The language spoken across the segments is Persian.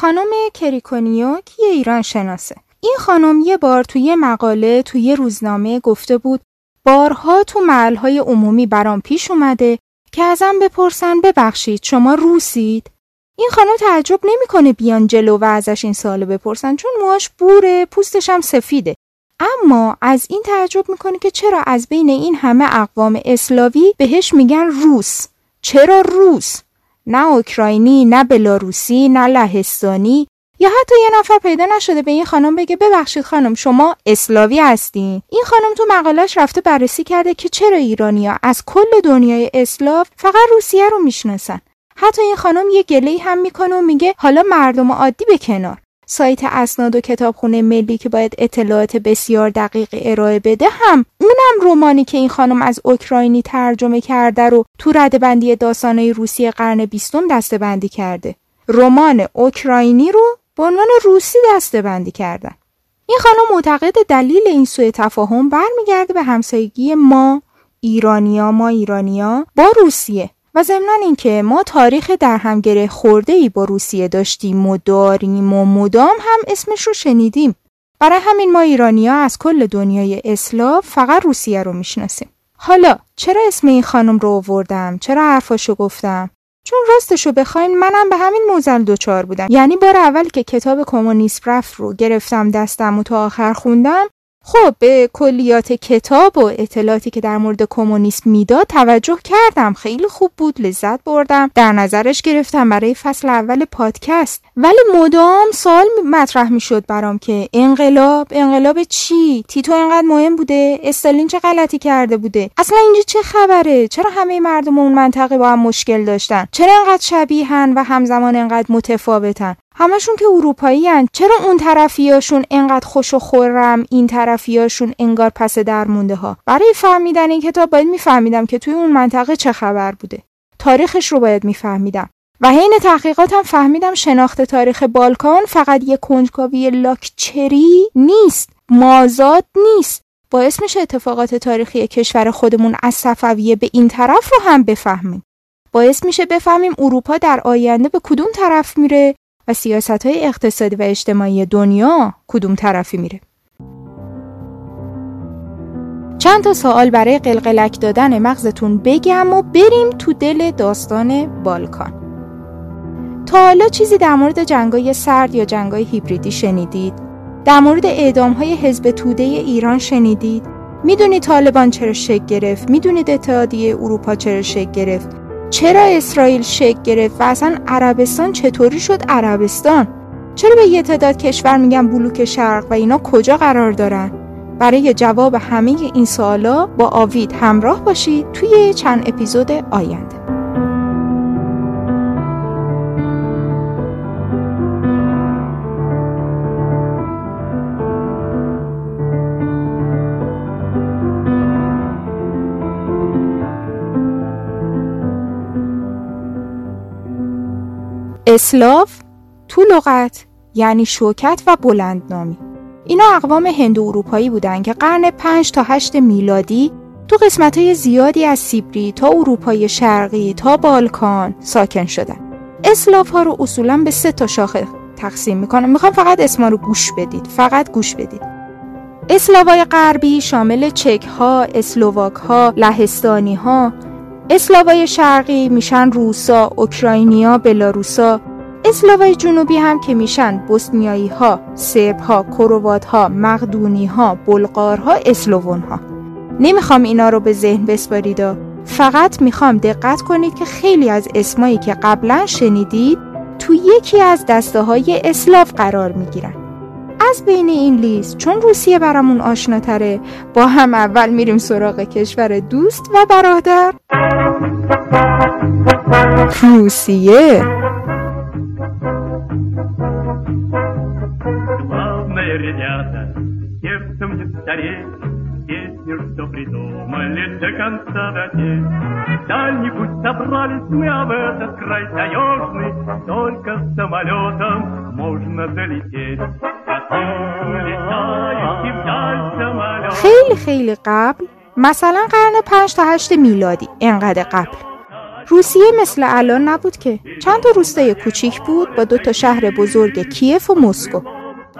خانم کریکونیوک یه ایران شناسه. این خانم یه بار توی مقاله توی روزنامه گفته بود بارها تو محلهای عمومی برام پیش اومده که ازم بپرسن ببخشید شما روسید؟ این خانم تعجب نمی‌کنه بیان جلو و ازش این سوالو بپرسن چون موهاش بوره پوستش هم سفیده. اما از این تعجب می‌کنه که چرا از بین این همه اقوام اسلاوی بهش میگن روس؟ چرا روس؟ نه اوکراینی نه بلاروسی نه لهستانی. یا حتی یه نفر پیدا نشده به این خانم بگه ببخشید خانم شما اسلاوی هستین. این خانم تو مقالش رفته بررسی کرده که چرا ایرانیا از کل دنیای اسلاو فقط روسیه رو می‌شناسن. حتی این خانم یه گله هم می‌کنه و میگه حالا مردم عادی به کنار. سایت اسناد و کتابخونه ملی که باید اطلاعات بسیار دقیق ارائه بده هم اونم رمانی که این خانم از اوکراینی ترجمه کرده رو تو ردبندی داستانهای روسی قرن بیستم دسته بندی کرده. رمان اوکراینی رو به عنوان روسی دسته بندی کردن. این خانم معتقد دلیل این سوء تفاهم برمیگرده به همسایگی ما ایرانیا ما ایرانیا با روسیه. و ضمنا اینکه ما تاریخ در هم گره خورده ای با روسیه داشتیم و داریم و مدام هم اسمش رو شنیدیم. برای همین ما ایرانیا از کل دنیای اسلاف فقط روسیه رو می‌شناسیم. حالا چرا اسم این خانم رو آوردم؟ چرا حرفاشو گفتم؟ چون راستشو بخواین منم به همین موزل دوچار بودم. یعنی بار اول که کتاب کمونیسم رفت رو گرفتم دستم و تا آخر خوندم خب به کلیات کتاب و اطلاعاتی که در مورد کمونیسم می‌داد توجه کردم. خیلی خوب بود لذت بردم. در نظرش گرفتم برای فصل اول پادکست. ولی مدام سال مطرح می‌شد برام که انقلاب انقلاب چی؟ تیتو انقدر مهم بوده؟ استالین چه غلطی کرده بوده؟ اصلا اینجا چه خبره؟ چرا همه مردم اون منطقه با هم مشکل داشتن؟ چرا انقدر شبیهن و همزمان انقدر متفاوتن؟ همشون که اروپایی هن. چرا اون طرفیاشون انقدر خوش و خورم؟ این طرفیاشون انگار پس در مونده ها. برای فهمیدن این کتاب باید میفهمیدم که توی اون منطقه چه خبر بوده. تاریخش رو باید میفهمیدم. و حین تحقیقاتم فهمیدم شناخت تاریخ بالکان فقط یه کنجکاوی لاکچری نیست. مازاد نیست. باعث میشه اتفاقات تاریخی کشور خودمون از صفویه به این طرف رو هم بفهمیم. باعث میشه بفهمیم اروپا در آینده به کدوم طرف میره؟ سیاست های اقتصادی و اجتماعی دنیا کدوم طرفی میره چند تا سوال برای قلقلک دادن مغزتون بگم و بریم تو دل داستان بالکان تا حالا چیزی در مورد جنگای سرد یا جنگای هیبریدی شنیدید؟ در مورد اعدام های حزب توده ایران شنیدید؟ می‌دونید طالبان چرا شک گرفت؟ می‌دونید اتحادیه اروپا چرا شک گرفت؟ چرا اسرائیل شک گرفت و اصلا عربستان چطوری شد عربستان؟ چرا به یه تعداد کشور میگن بلوک شرق و اینا کجا قرار دارن؟ برای جواب همه این سوالا با آوید همراه باشید توی چند اپیزود آینده. اسلاف تو لغت یعنی شوکت و بلندنامی. اینا اقوام هندو اروپایی بودن که قرن 5 تا 8 میلادی تو قسمت های زیادی از سیبری تا اروپای شرقی تا بالکان ساکن شدن. اسلاف ها رو اصولا به سه تا شاخه تقسیم می‌کنم. می‌خوام فقط اسما رو گوش بدید. فقط گوش بدید. اسلاوای غربی شامل چک ها اسلوواک ها لهستانی ها اسلاوای شرقی میشن روسا، اوکراینیا، بلاروسا. اسلاوای جنوبی هم که میشن بوسنیایی ها، سرب ها، کروات ها، مقدونی ها، بلغار ها، اسلوون ها نمی‌خوام اینا رو به ذهن بسپارید فقط می‌خوام دقت کنید که خیلی از اسمایی که قبلا شنیدید تو یکی از دسته های اسلاف قرار می‌گیرن. از بین این لیست چون روسیه برامون آشناتره با هم اول میریم سراغ کشور دوست و برادر. روسیه. что придумали до конца дотеть. Дальний путь собрались мы, а в этот край таежный Только с самолетом можно долететь. خیلی خیلی قبل مثلا قرن 5 تا 8 میلادی انقدر قبل روسیه مثل الان نبود که چند تا روستای کوچیک بود با دو تا شهر بزرگ کیف و مسکو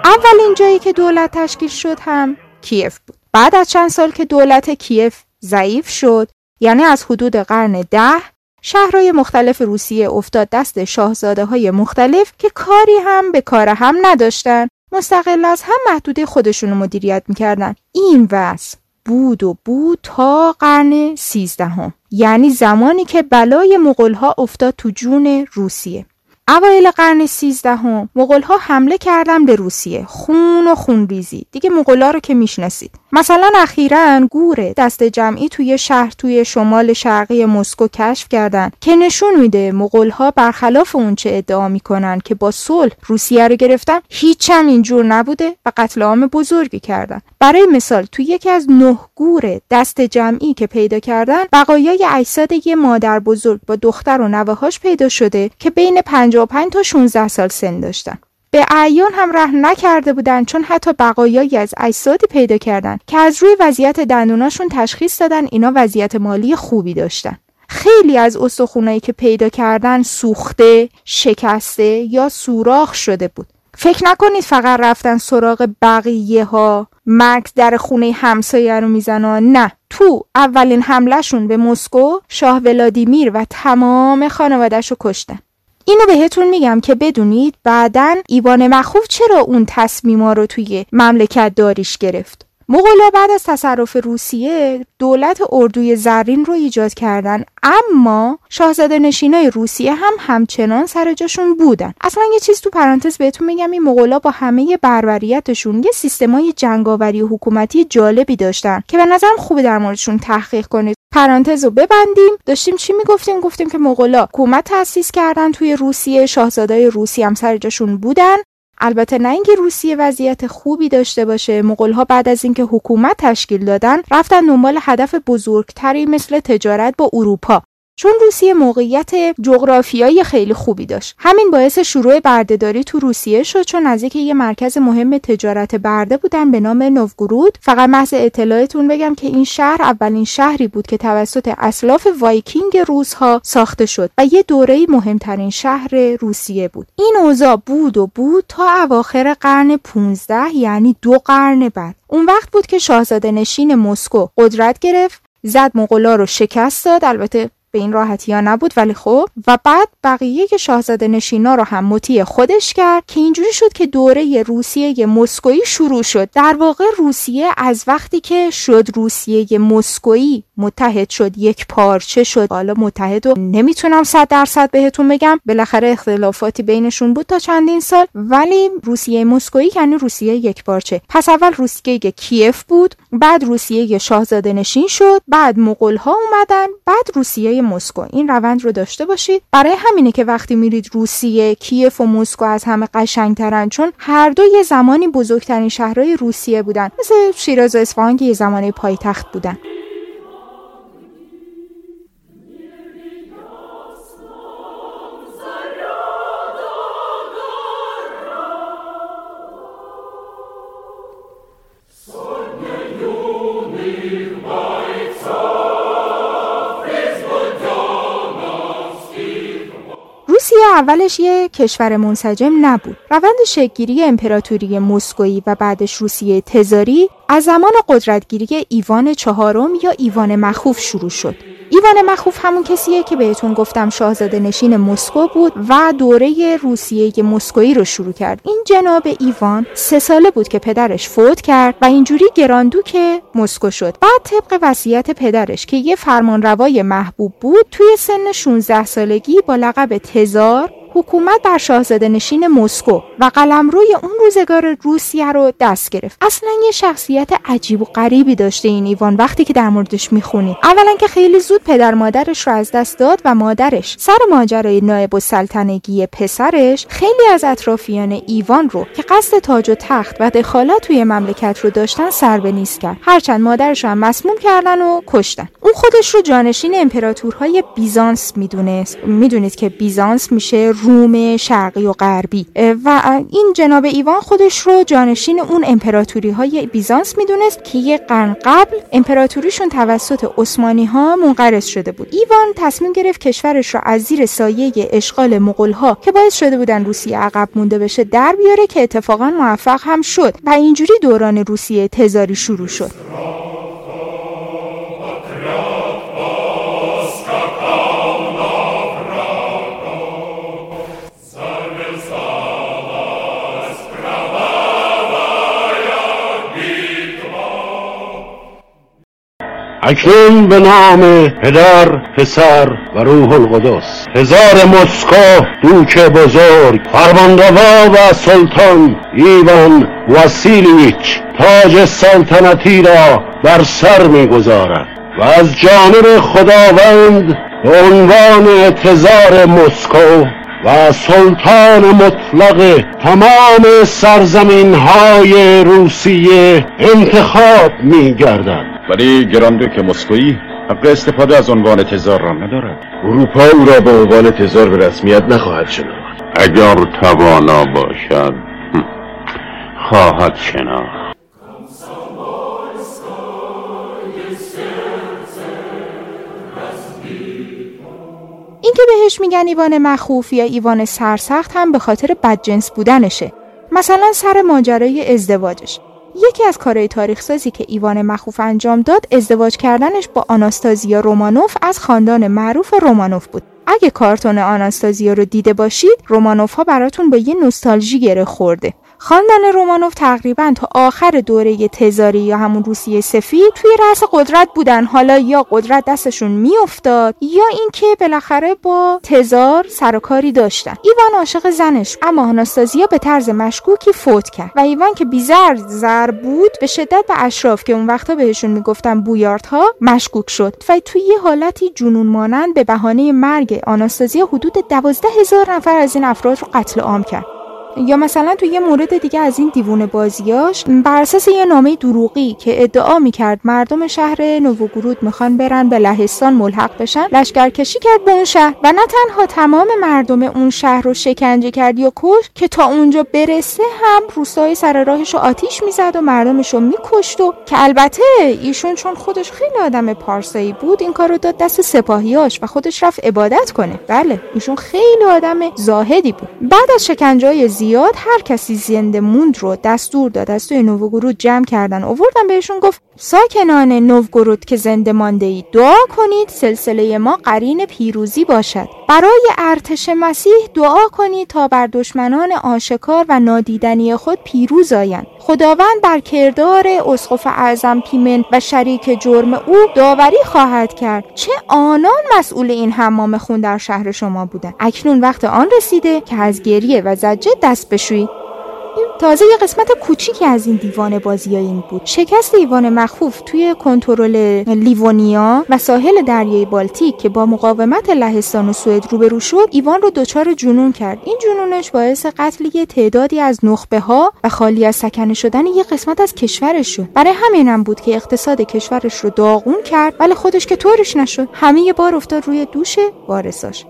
اولین جایی که دولت تشکیل شد هم کیف بود بعد از چند سال که دولت کیف ضعیف شد یعنی از حدود قرن ده شهرهای مختلف روسیه افتاد دست شاهزاده های مختلف که کاری هم به کار هم نداشتن. مستقل از هم محدوده خودشونو مدیریت می‌کردن. این وضع بود و بود تا قرن سیزدهم یعنی زمانی که بلای مغلها افتاد تو جون روسیه. اوایل قرن سیزدهم ها حمله کردن به روسیه خون و خونریزی. دیگه ها رو که می‌شناسید. مثلا اخیرا گوره دست جمعی توی شهر توی شمال شرقی مسکو کشف کردن که نشون میده ها برخلاف اونچه ادعا می‌کنن که با صلح روسیه رو گرفتن هیچ هم اینجور نبوده و قتل عام بزرگی کردن. برای مثال توی یکی از نه گور دست جمعی که پیدا کردن بقایای اجساد یه مادر بزرگ با دختر و نوهاش پیدا شده که بین 55 تا 16 سال سن داشتن. به اعیان هم رحم نکرده بودن چون حتی بقایایی از اجسادی پیدا کردن که از روی وضعیت دندوناشون تشخیص دادن اینا وضعیت مالی خوبی داشتن. خیلی از استخونایی که پیدا کردن سوخته، شکسته یا سوراخ شده بود. فکر نکنید فقط رفتن سراغ بقیه ها مرگ در خونه همسایه رو می‌زنن. نه تو اولین حملهشون به مسکو شاه ولادیمیر و تمام خانوادهش رو کشتن. اینو بهتون میگم که بدونید بعدا ایوان مخوف چرا اون تصمیما رو توی مملکت داریش گرفت. مغولا بعد از تصرف روسیه دولت اردوی زرین رو ایجاد کردن. اما شاهزاده نشینای روسیه هم همچنان سر جاشون بودن. اصلا یه چیز تو پرانتز بهتون میگم این مغولا با همه بربریتشون یه سیستمای جنگاوری و حکومتی جالبی داشتن که به نظرم خوبه در موردشون تحقیق کنید. پرانتز رو ببندیم. داشتیم چی می‌گفتیم؟ گفتیم که مغولا حکومت تأسیس کردن توی روسیه شاهزادای روسی هم سر جاشون بودن. البته نه اینکه روسیه وضعیت خوبی داشته باشه ها بعد از اینکه حکومت تشکیل دادن رفتن دنبال هدف بزرگتری مثل تجارت با اروپا. چون روسیه موقعیت جغرافیایی خیلی خوبی داشت. همین باعث شروع بردهداری تو روسیه شد چون نزدیک یه مرکز مهم تجارت برده بودن به نام نوگورود فقط محض اطلاعتون بگم که این شهر اولین شهری بود که توسط اسلاف وایکینگ روس‌ها ساخته شد و یه دوره مهمترین شهر روسیه بود. این اوضاع بود و بود تا اواخر قرن 15 یعنی دو قرن بعد. اون وقت بود که شاهزاده نشین مسکو قدرت گرفت زد مغلا رو شکست داد. البته به این راحتی ها نبود ولی خب. و بعد بقیه که شاهزاده نشینا رو هم مطیع خودش کرد که اینجوری شد که دوره روسیه مسکویی شروع شد. در واقع روسیه از وقتی که شد روسیه مسکویی متحد شد یک پارچه شد. حالا متحد و نمی‌تونم صد درصد بهتون بگم. بالاخره اختلافاتی بینشون بود تا چندین سال. ولی روسیه مسکویی یعنی روسیه یک پارچه. پس اول روسیه کیف بود. بعد روسیه شاهزاده نشین شد بعد مغول ها اومدن بعد روسیه مسکو. این روند رو داشته باشید. برای همینه که وقتی میرید روسیه کیف و مسکو از همه قشنگترن چون هر دو یه زمانی بزرگترین شهرهای روسیه بودن. مثل شیراز و اصفهان که یه زمانی پایتخت بودن. اولش یه کشور منسجم نبود. روند شکلگیری امپراتوری مسکویی و بعدش روسیه تزاری از زمان قدرتگیری ایوان چهارم یا ایوان مخوف شروع شد. ایوان مخوف همون کسیه که بهتون گفتم شاهزاده نشین مسکو بود و دوره روسیه مسکویی رو شروع کرد. این جناب ایوان سه ساله بود که پدرش فوت کرد و اینجوری گراندو که مسکو شد. بعد طبق وصیت پدرش که یه فرمانروای محبوب بود توی سن 16 سالگی با لقب تزار حکومت بر شاهزاده نشین مسکو و قلمروی اون روزگار روسیه رو دست گرفت. اصلا یه شخصیت عجیب و غریبی داشته این ایوان وقتی که در موردش می‌خونی. اولا که خیلی زود پدر مادرش رو از دست داد و مادرش سر ماجرای نایب السلطنگی پسرش خیلی از اطرافیان ایوان رو که قصد تاج و تخت و دخالت توی مملکت رو داشتن سر به نیست کرد. هرچند مادرش هم مسموم کردن و کشتن. اون خودش رو جانشین امپراتورهای بیزانس می‌دونست. می‌دونید که بیزانس میشه روم شرقی و غربی. و این جناب ایوان خودش رو جانشین اون امپراتوری های بیزانس می‌دونست که یه قرن قبل امپراتوریشون توسط عثمانی ها منقرض شده بود. ایوان تصمیم گرفت کشورش رو از زیر سایه اشغال مغول ها که باعث شده بودن روسیه عقب مونده بشه در بیاره که اتفاقا موفق هم شد. و اینجوری دوران روسیه تزاری شروع شد. اکنون به نام پدر پسر و روح القدس. هزار مسکو دوک بزرگ فرماندوا و سلطان ایوان واسیلیچ تاج سلطنتی را بر سر می‌گذارد. و از جانب خداوند به عنوان تزار مسکو و سلطان مطلق تمام سرزمین های روسیه انتخاب می گردد ولی که مسکویی حق استفاده از عنوان تزار را ندارد. اروپا او را به عنوان تزار به رسمیت نخواهد شناخت. اگر توانا باشد خواهد شناخت. این که بهش میگن ایوان مخوف یا ایوان سرسخت هم به خاطر بدجنس بودنشه. مثلا سر ماجرای ازدواجش. یکی از کارهای تاریخ سازی که ایوان مخوف انجام داد ازدواج کردنش با آناستازیا رومانوف از خاندان معروف رومانوف بود. اگه کارتون آناستازیا رو دیده باشید رومانوف ها براتون با یه نوستالژی گره خورده. خاندان رومانوف تقریبا تا آخر دوره تزاری یا همون روسیه سفید توی رأس قدرت بودن. حالا یا قدرت دستشون میافتاد یا اینکه بالاخره با تزار سرکاری داشتن. ایوان عاشق زنش اما آناستازیا به طرز مشکوکی فوت کرد و ایوان که بیزر زر بود به شدت به اشراف که اون وقتا بهشون می‌گفتن بویاردها مشکوک شد. و توی یه حالتی جنون مانند به بهانه مرگ آناستازیا حدود دوازده هزار نفر از این افراد رو قتل عام کرد. یا مثلا تو یه مورد دیگه از این دیوونه بازیاش بر اساس یه نامه دروغی که ادعا می‌کرد مردم شهر نووگورود می‌خوان برن به لهستان ملحق بشن لشکرکشی کرد به اون شهر و نه تنها تمام مردم اون شهر رو شکنجه کرد یا کش که تا اونجا برسه هم روستای سر راهش رو آتیش می‌زد و مردمش رو میکشت و که البته ایشون چون خودش خیلی آدم پارسایی بود این کار رو داد دست سپاهیاش و خودش رفت عبادت کنه. بله ایشون خیلی آدم زاهدی بود. بعد از شکنجه زیاد هر کسی زنده موند رو دستور داد. از توی نووگورود جمع کردن. اووردن بهشون گفت ساکنان نووگورود که زنده مانده اید دعا کنید سلسله ما قرین پیروزی باشد. برای ارتش مسیح دعا کنید تا بر دشمنان آشکار و نادیدنی خود پیروز آیند. خداوند بر کردار اسقف اعظم پیمن و شریک جرم او داوری خواهد کرد. چه آنان مسئول این حمام خون در شهر شما بودند؟ اکنون وقت آن رسیده که از گریه و زجه دست بشویید. تازه یه قسمت کوچیکی از این دیوان بازی این بود. شکست ایوان مخوف توی کنترل لیوونیا و ساحل دریای بالتیک که با مقاومت لهستان و سوئد روبرو شد ایوان رو دچار جنون کرد. این جنونش باعث قتل یه تعدادی از نخبه ها و خالی از سکنه شدن یه قسمت از کشورش شد برای همینم بود که اقتصاد کشورش رو داغون کرد ولی خودش که طورش نشد همه یه بار افتاد روی دوش وارثاش.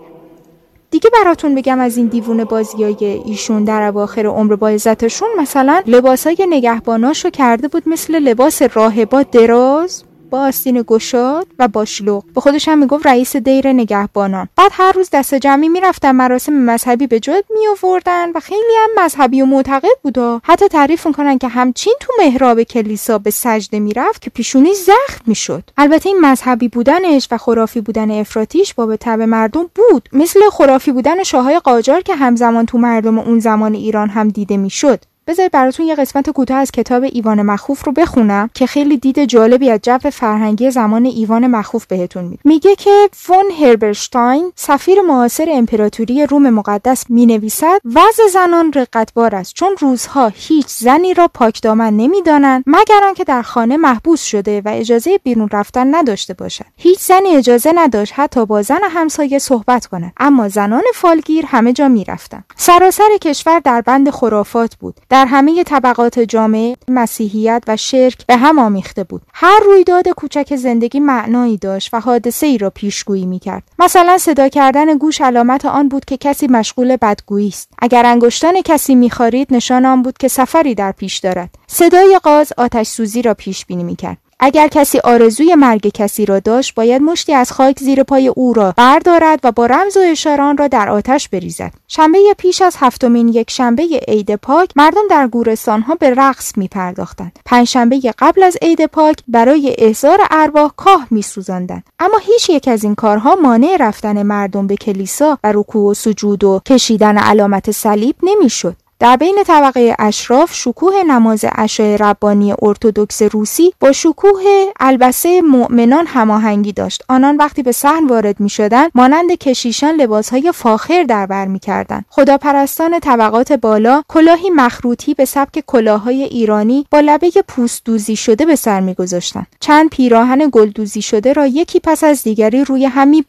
دیگه براتون بگم از این دیوونه بازیای ایشون در اواخر عمر با عزتشون مثلا لباسای نگهباناشو کرده بود مثل لباس راهبا دراز. با آستین گشاد و با شلوغ. به خودش هم می‌گفت رئیس دیر نگهبانان. بعد هر روز دست جمعی می‌رفتن مراسم مذهبی به جد می آوردن و خیلی هم مذهبی و معتقد بودا. حتی تعریف می‌کنن که همچین تو محراب کلیسا به سجده می‌رفت که پیشونی زخم می‌شد. البته این مذهبی بودنش و خرافی بودن افراتیش با به مردم بود. مثل خرافی بودن شاههای قاجار که همزمان تو مردم اون زمان ایران هم دیده می‌شد. بذارید براتون یه قسمت کوتاه از کتاب ایوان مخوف رو بخونم که خیلی دید جالبی از جو فرهنگی زمان ایوان مخوف بهتون میده. میگه که فون هربرشتاین سفیر معاصر امپراتوری روم مقدس می‌نویسد وضع زنان رقتبار است چون روزها هیچ زنی را پاک دامن نمی‌دانند مگر آنکه در خانه محبوس شده و اجازه بیرون رفتن نداشته باشد. هیچ زنی اجازه نداشت حتی با زن همسایه صحبت کند اما زنان فالگیر همه جا می‌رفتند. سراسر کشور در بند خرافات بود. در همه طبقات جامعه مسیحیت و شرک به هم آمیخته بود. هر رویداد کوچک زندگی معنایی داشت و حادثه ای را پیشگویی می‌کرد. مثلا صدا کردن گوش علامت آن بود که کسی مشغول بدگویی است. اگر انگشتان کسی میخارید نشان آن بود که سفری در پیش دارد. صدای قاز آتش سوزی را پیش بینی می‌کرد. اگر کسی آرزوی مرگ کسی را داشت باید مشتی از خاک زیر پای او را بردارد و با رمز و اشاران را در آتش بریزد. شنبه پیش از هفتمین یک شنبه عید پاک مردم در گورستان ها به رقص می پرداختند پنجشنبه قبل از عید پاک برای احضار ارواح کاه می سوزندن. اما هیچ یک از این کارها مانع رفتن مردم به کلیسا و رکوع و سجود و کشیدن علامت صلیب نمی‌شد. در بین طبقه اشراف شکوه نماز عشای ربانی ارتودکس روسی با شکوه البسه مؤمنان هماهنگی داشت آنان وقتی به صحن وارد می شدن مانند کشیشان لباسهای فاخر در بر می کردن. خداپرستان طبقات بالا کلاهی مخروطی به سبک کلاههای ایرانی با لبه پوست دوزی شده به سر می گذاشتن. چند پیراهن گلدوزی شده را یکی پس از دیگری روی هم می.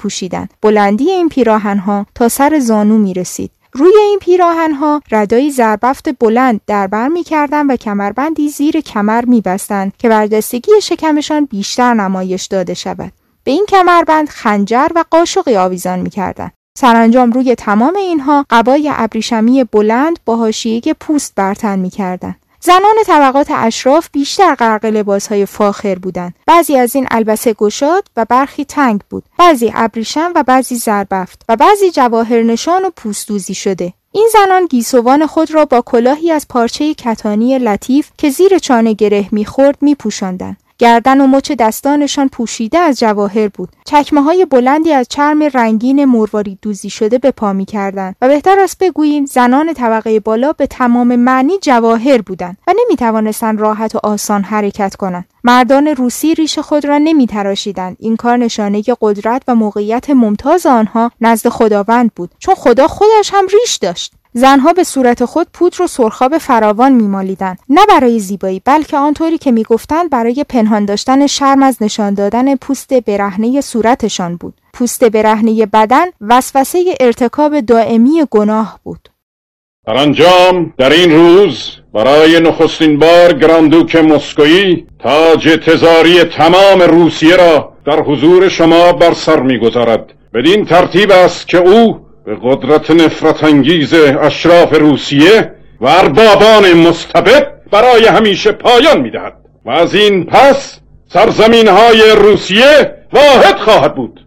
بلندی این پیراهنها تا سر زانو می رسید. روی این پیراهن ها ردایی زربفت بلند در بر می کردن و کمربندی زیر کمر می بستند که بردستگی شکمشان بیشتر نمایش داده شود. به این کمربند خنجر و قاشقی آویزان می کردن. سرانجام روی تمام اینها قبای ابریشمی بلند با حاشیه پوست برتن می کردن. زنان طبقات اشراف بیشتر غرق لباسهای فاخر بودند. بعضی از این البسه گشاد و برخی تنگ بود. بعضی ابریشم و بعضی زربفت و بعضی جواهر نشان و پوستوزی شده. این زنان گیسوان خود را با کلاهی از پارچه کتانی لطیف که زیر چانه گره می‌خورد میپوشاندند. گردن و مچ دستانشان پوشیده از جواهر بود. چکمه های بلندی از چرم رنگین مرواری دوزی شده به پا می کردن و بهتر است بگوییم زنان طبقه بالا به تمام معنی جواهر بودند و نمی توانستند راحت و آسان حرکت کنند. مردان روسی ریش خود را نمی تراشیدند این کار نشانه قدرت و موقعیت ممتاز آنها نزد خداوند بود چون خدا خودش هم ریش داشت. زنها به صورت خود پودر و سرخاب فراوان میمالیدند. نه برای زیبایی بلکه آنطوری که می‌گفتند برای پنهان داشتن شرم از نشان دادن پوست برهنه صورتشان بود. پوست برهنه بدن وسوسه ارتکاب دائمی گناه بود. انجام در این روز برای نخستین بار گراندوک مسکویی تاج تزاری تمام روسیه را در حضور شما بر سر می‌گذارد. بدین ترتیب است که او به قدرت نفرت انگیز اشراف روسیه و اربابان مستبد برای همیشه پایان می‌دهد. و از این پس سرزمین های روسیه واحد خواهد بود.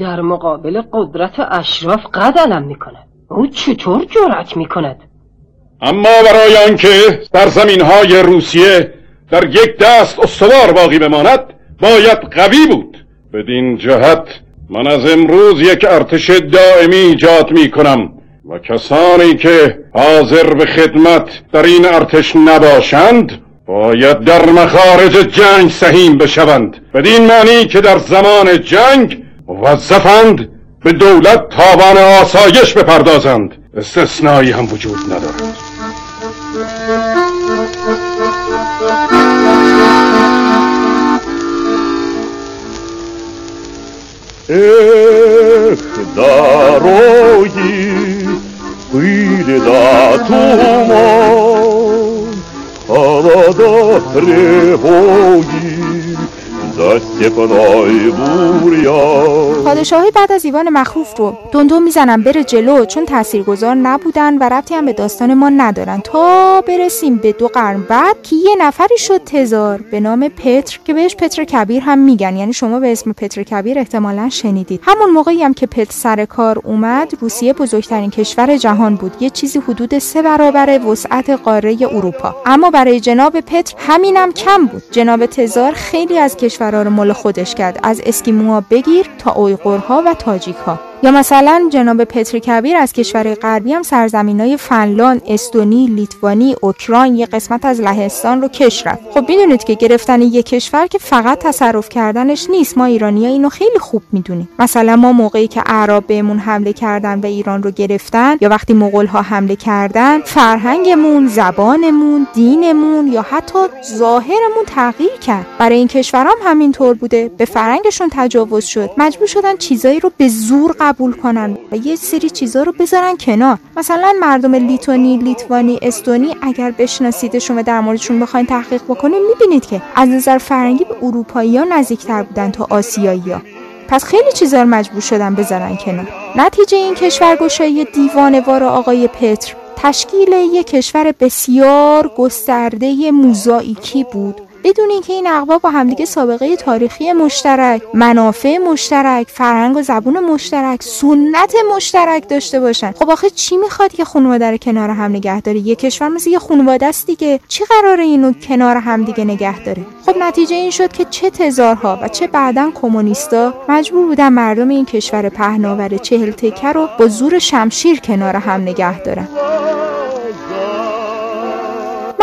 در مقابل قدرت اشراف قدلم می‌کند. او چطور جرأت می‌کند؟ اما برای آنکه سرزمین های روسیه در یک دست استوار باقی بماند باید قوی بود. بدین جهت من از امروز یک ارتش دائمی ایجاد می کنم و کسانی که حاضر به خدمت در این ارتش نباشند باید در مخارج جنگ سهیم بشوند. بدین معنی که در زمان جنگ موظفند به دولت تاوان آسایش بپردازند. استثنایی هم وجود ندارد. Эх, дороги, пыли да туман, Холода тревоги, پادشاهی بعد از ایوان مخروف رو. دندون می‌زنن بره جلو چون تاثیرگذار نبودن و ربطی هم به داستان ما ندارن. تا برسیم به دو قرن بعد که یه نفری شد تزار به نام پتر که بهش پتر کبیر هم میگن. یعنی شما به اسم پتر کبیر احتمالا شنیدید. همون موقعی هم که پتر سر کار اومد روسیه بزرگترین کشور جهان بود. یه چیزی حدود سه برابر وسعت قاره اروپا. اما برای جناب پتر همینم کم بود. جناب تزار خیلی از کشور رو مال خودش کرد. از اسکیموها بگیر تا اویغورها و تاجیک یا مثلا جناب پتر کبیر از کشور غربی هم سرزمین های فنلاند، استونی، لیتوانی، اوکراین یه قسمت از لهستان رو کش رفت. خب می‌دونید که گرفتن یک کشور که فقط تصرف کردنش نیست ما ایرانی ها اینو خیلی خوب می‌دونیم. مثلا ما موقعی که اعراب بهمون حمله کردن و ایران رو گرفتن یا وقتی مغول ها حمله کردن فرهنگمون، زبانمون، دینمون یا حتی ظاهرمون تغییر کرد. برای این کشورام همینطور بوده. به فرهنگشون تجاوز شد. مجبور شدن چیزایی رو به زور قبول کنن و یه سری چیزا رو بذارن کنار. مثلا مردم لیتونی لیتوانی استونی اگر بشناسیدشون و در موردشون بخواین تحقیق بکنین می‌بینید که از نظر فرنگی به اروپایی ها نزدیکتر بودن تا آسیایی ها. پس خیلی چیزا رو مجبور شدن بذارن کنار. نتیجه این کشورگشایی دیوانوار آقای پتر تشکیل یک کشور بسیار گسترده موزاییکی بود. بدون اینکه این اقوام با همدیگه سابقه تاریخی مشترک منافع مشترک فرهنگ و زبون مشترک سنت مشترک داشته باشن. خب آخه چی می‌خواد که خانواده رو کنار هم نگه داره؟ یه کشور مثل یه خانواده است دیگه. چی قراره اینو کنار هم دیگه نگه داره؟ خب نتیجه این شد که چه تزارها و چه بعدا کمونیستا مجبور بودن مردم این کشور پهناور چهل تکه رو با زور شمشیر کنار هم نگه دارن.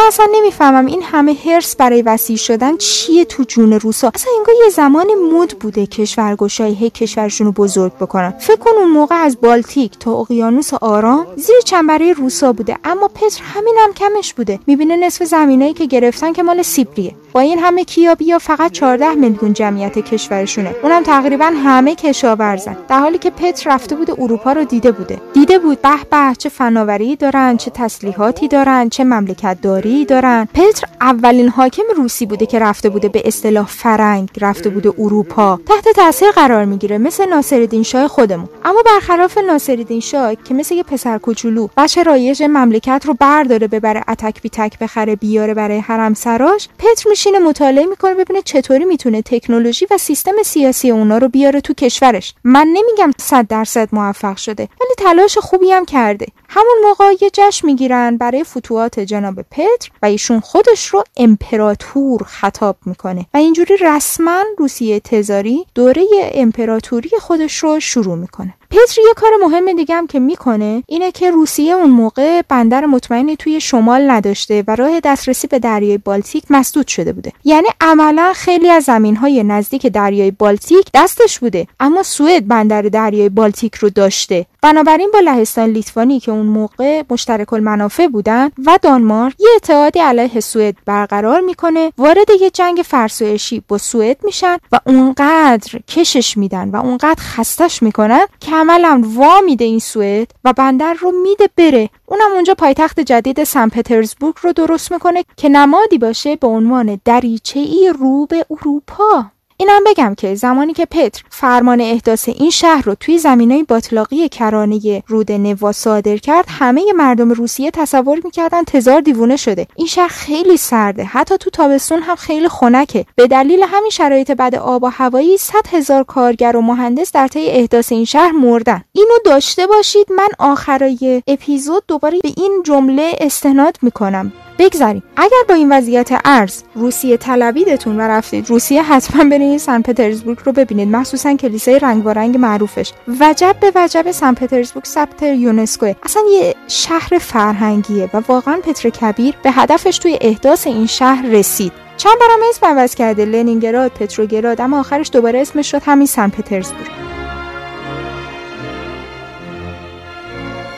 اصلا نمی‌فهمم این همه هرس برای وسیع شدن چیه تو جون روسا؟ اصلا انگار یه زمان مود بوده کشورگشایی هی کشورشون رو بزرگ بکنن. فکر کن اون موقع از بالتیک تا اقیانوس آرام زیر چنبره روسا بوده اما پتر همین هم کمش بوده. می‌بینه نصف زمینایی که گرفتن که مال سیبریه با این همه کیابیا فقط 14 میلیون جمعیت کشورشونه. اونم تقریبا همه کشاورزن. در حالی که پتر رفته بوده اروپا رو دیده بوده. دیده بود به به چه فناوری دارن چه تسلیحاتی دارن چه مملکت داری دارن. پتر اولین حاکم روسی بوده که رفته بوده به اصطلاح فرنگ رفته بوده اروپا. تحت تاثیر قرار می‌گیره مثل ناصرالدین شاه خودمون. اما برخلاف ناصرالدین شاه که مثل یه پسر کوچولو بچه رایج مملکت رو برداره ببره اتک بی تک بخره بیاره برای حرم سراش پتر میشینه مطالعه می‌کنه ببینه چطوری می‌تونه تکنولوژی و سیستم سیاسی اونا رو بیاره تو کشورش. من نمیگم صد درصد موفق شده ولی تلاش خوبی هم کرده. همون موقع یه جشن می‌گیرن برای فتوحات جناب پتر و ایشون خودش رو امپراتور خطاب می‌کنه. و اینجوری رسما روسیه تزاری دوره امپراتوری خودش رو شروع می‌کنه. پتر یه کار مهم دیگه هم که می‌کنه اینه که روسیه اون موقع بندر مطمئنی توی شمال نداشته و راه دسترسی به دریای بالتیک مسدود شده بوده. یعنی عملا خیلی از زمین های نزدیک دریای بالتیک دستش بوده اما سوئد بندر دریای بالتیک رو داشته. بنابراین با لهستان لیتوانی که اون موقع مشترک المنافع بودن و دانمارک یه اتحادی علیه سوئد برقرار می‌کنه وارد یه جنگ فرسایشی با سوئد میشن و اونقدر کشش میدن و اونقدر خستش می‌کنن که عملا وا میده این سوئد و بندر رو میده بره. اونم اونجا پایتخت جدید سن پترزبورگ رو درست می‌کنه که نمادی باشه به عنوان دریچه ای رو به اروپا. اینم بگم که زمانی که پتر فرمان احداث این شهر رو توی زمینای باطلاقی کرانه رود نوا صادر کرد همه مردم روسیه تصور می‌کردن تزار دیوونه شده. این شهر خیلی سرده. حتی تو تابستون هم خیلی خنکه. به دلیل همین شرایط بد آب و هوایی 100 هزار کارگر و مهندس در طی احداث این شهر مردن. اینو داشته باشید من آخرای اپیزود دوباره به این جمله استناد می‌کنم. بگذاریم. اگر با این وضعیت ارز روسیه طلبیدتون و رفتید روسیه حتما برید سن پترزبورگ رو ببینید مخصوصا کلیسای رنگ رنگ معروفش. وجب به وجب سن پترزبورگ ثبت یونسکو اصلا یه شهر فرهنگیه و واقعا پتر کبیر به هدفش توی احداث این شهر رسید. چند بارم اسم عوض کرده. لنینگراد پتروگراد اما آخرش دوباره اسمش شد همین سن پترزبورگ.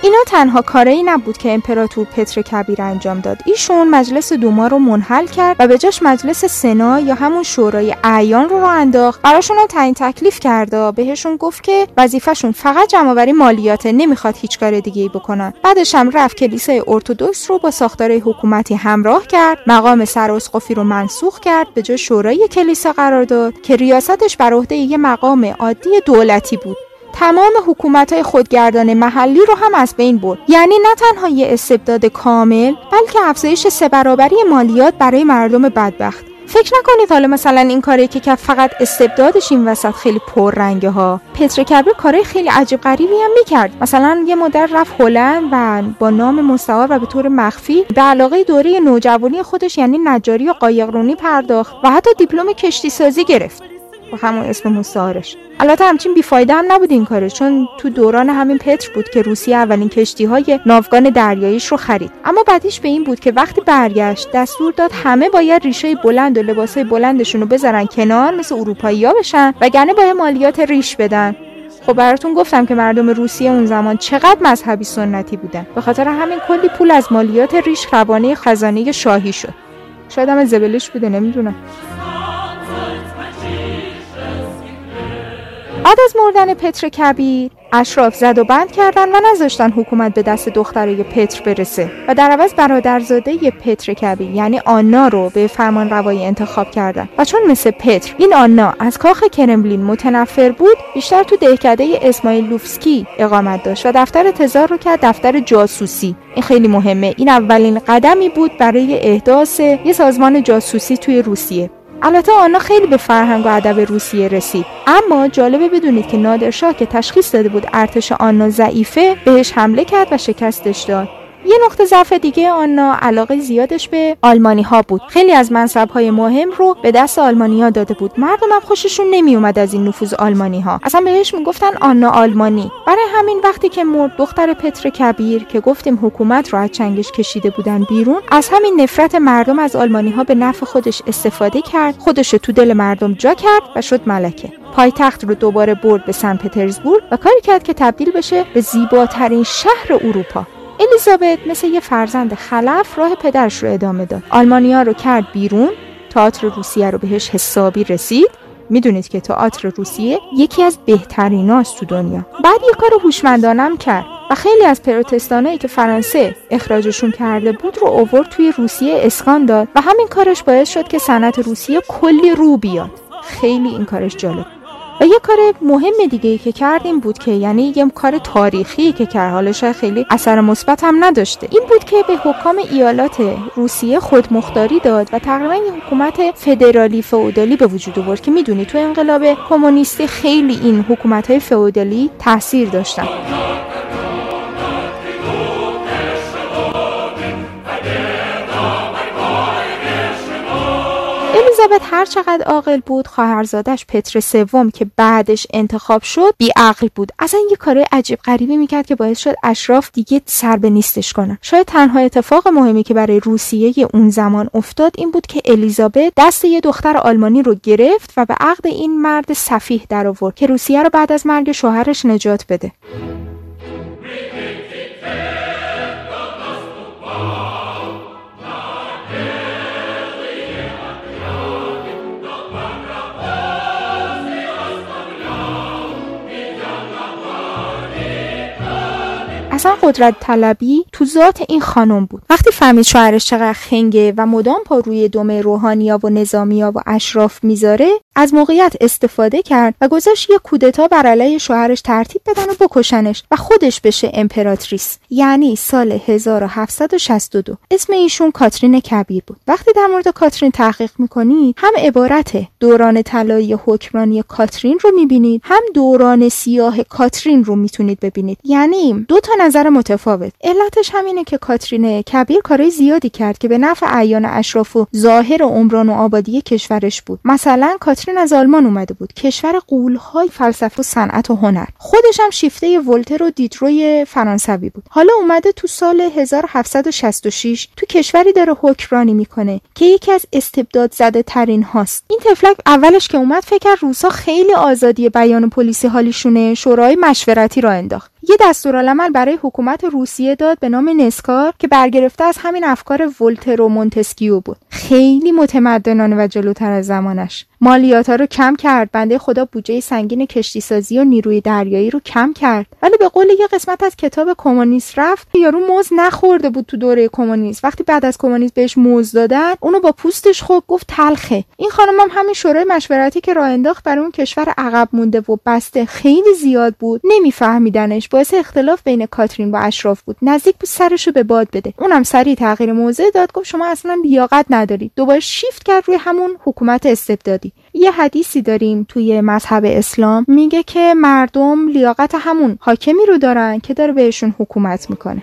اینا تنها کاره ای نبود که امپراتور پتر کبیر انجام داد. ایشون مجلس دوما رو منحل کرد و به جاش مجلس سنا یا همون شورای اعیان رو راه انداخت. براشون تعیین تکلیف کرد بهشون گفت که وظیفهشون فقط جمعآوری مالیاته نمی‌خواد هیچ کار دیگه ای بکنن. بعدش هم رفت کلیسای ارتودکس رو با ساختار حکومتی همراه کرد. مقام سراسقفی رو منسوخ کرد به جای شورای کلیسا قرار داد که ریاستش بر عهده یه مقام عادی دولتی بود. تمام حکومت های خودگردان محلی رو هم از بین برد. یعنی نه تنها یه استبداد کامل بلکه افزایش سه برابری مالیات برای مردم بدبخت. فکر نکنید حالا مثلا این کاری که فقط استبدادش این وسط خیلی پررنگه ها پتر کبیر کارهای خیلی عجیب غریبی هم می‌کرد. مثلا یه مدت رفت هلند و با نام مستعار و به طور مخفی به علاقه دوره نوجوانی خودش یعنی نجاری و قایقرونی پرداخت و حتی دیپلم کشتی سازی گرفت. با همون اسم مستعارش البته همچین بیفایده هم نبود این کارش چون تو دوران همین پتر بود که روسیه اولین کشتی های ناوگان دریاییش رو خرید. اما بعدیش به این بود که وقتی برگشت دستور داد همه باید ریشه بلند و لباسای بلندشون رو بذارن کنار مثل اروپایی ها بشن وگرنه باید مالیات ریش بدن. خب براتون گفتم که مردم روسیه اون زمان چقدر مذهبی سنتی بودن. به خاطر همین کلی پول از مالیات ریش روانه خزانه شاهی شد. شاید هم زبلش بوده نمی‌دونم. مردن پتر کبیر. اشراف زد و بند کردن و نذاشتن حکومت به دست دختره پتر برسه. و در عوض برادرزاده پتر کبیر یعنی آنا رو به فرمان روایی انتخاب کردن. و چون مثل پتر این آنا از کاخ کرملین متنفر بود بیشتر تو دهکده اسماعیل لوفسکی اقامت داشت و دفتر تزار رو کرد دفتر جاسوسی. این خیلی مهمه. این اولین قدمی بود برای احداث یه سازمان جاسوسی توی روسیه. البته آنا خیلی به فرهنگ و ادب روسیه رسید. اما جالبه بدونید که نادرشاه که تشخیص داده بود ارتش آنا ضعیفه بهش حمله کرد و شکستش داد. یه نقطه ضعف دیگه آنا علاقه زیادش به آلمانی ها بود. خیلی از منصب های مهم رو به دست آلمانی ها داده بود. مردم هم خوششون نمی اومد از این نفوذ آلمانی ها اصلا بهش می‌گفتن آنا آلمانی. برای همین وقتی که مرد دختر پتر کبیر که گفتیم حکومت رو از چنگش کشیده بودن بیرون از همین نفرت مردم از آلمانی ها به نفع خودش استفاده کرد خودش تو دل مردم جا کرد و شد ملکه. پایتخت رو دوباره برد به سن پترزبورگ و کاری کرد که تبدیل بشه به زیباترین شهر اروپا. الیزابت مثل یه فرزند خلف راه پدرش رو ادامه داد. آلمانیا رو کرد بیرون. تئاتر روسیه رو بهش حسابی رسید. می‌دونید که تئاتر روسیه یکی از بهتریناست تو دنیا. بعد یه کار هوشمندانم کرد و خیلی از پروتستانایی که فرانسه اخراجشون کرده بود رو اوورد توی روسیه اسکان داد و همین کارش باعث شد که صنعت روسیه کلی رو بیاد. خیلی این کارش جالب و یه کار مهم دیگه ای که کردیم بود که یعنی یه کار تاریخی که کرد. حالا شاید خیلی اثر مثبت هم نداشته. این بود که به حکام ایالات روسیه خودمختاری داد و تقریبا یه حکومت فدرالی فئودالی به وجود آورد که می‌دونی تو انقلاب کمونیستی خیلی این حکومت های فئودالی تاثیر داشتن. الیزابت هر چقدر عاقل بود خواهرزادش پتر سوم که بعدش انتخاب شد بیعقل بود. اصلا یه کار عجیب غریبی می‌کرد که باعث شد اشراف دیگه سر به نیستش کنن شاید تنها اتفاق مهمی که برای روسیه اون زمان افتاد این بود که الیزابت دست یه دختر آلمانی رو گرفت و به عقد این مرد سفیه در آورد که روسیه رو بعد از مرگ شوهرش نجات بده. اصلا قدرت طلبی تو ذات این خانم بود. وقتی فهمید شوهرش چقدر خنگه و مدام پا روی دم روحانیا و نظامیا و اشراف می‌ذاره از موقعیت استفاده کرد و گذاشت یه کودتا بر علیه شوهرش ترتیب بدن و بکشنش و خودش بشه امپراتریس یعنی سال 1762 اسم ایشون کاترین کبیر بود. وقتی در مورد کاترین تحقیق می‌کنید هم عبارت دوران طلایی حکمرانی کاترین رو می‌بینید هم دوران سیاه کاترین رو می‌تونید ببینید. یعنی دو تا نظر متفاوت. علتش همینه که کاترین کبیر کارهای زیادی کرد که به نفع اعیان اشراف و ظاهر عمران و آبادی کشورش بود. مثلا کاترین از آلمان اومده بود. کشور غولهای فلسفه و صنعت و هنر. خودش هم شیفته ولتر و دیدروی فرانسوی بود. حالا اومده تو سال 1766 تو کشوری داره حکمرانی می‌کنه که یکی از استبداد زده ترین هاست. این تفلک اولش که اومد فکر روسا خیلی آزادی بیان پلیسی حالیشونه شورای مشورتی راه انداخت. یه دستورالعمل برای حکومت روسیه داد به نام نسکار که برگرفته از همین افکار ولتر و مونتسکیو بود. خیلی متمدنانه و جلوتر از زمانش. مالیات ها رو کم کرد بنده خدا بودجه سنگین کشتی سازی و نیروی دریایی رو کم کرد. ولی به قول یه قسمت از کتاب کمونیست رفت یارو موز نخورده بود تو دوره کمونیست. وقتی بعد از کمونیست بهش موز دادن اونو با پوستش خوب گفت تلخه. این خانم هم همین شورای مشورتی که راه انداخت برای اون کشور عقب مونده و بسته خیلی زیاد بود نمیفهمیدنش. باعث اختلاف بین کاترین و اشراف بود. نزدیک بود سرشو به باد بده. اونم سریع تغییر موضع داد گفت شما اصلا لیاقت ندارید دوباره شیفت کرد روی همون حکومت استبدادی. یه حدیثی داریم توی مذهب اسلام. میگه که مردم لیاقت همون حاکمی رو دارن که داره بهشون حکومت می‌کنه.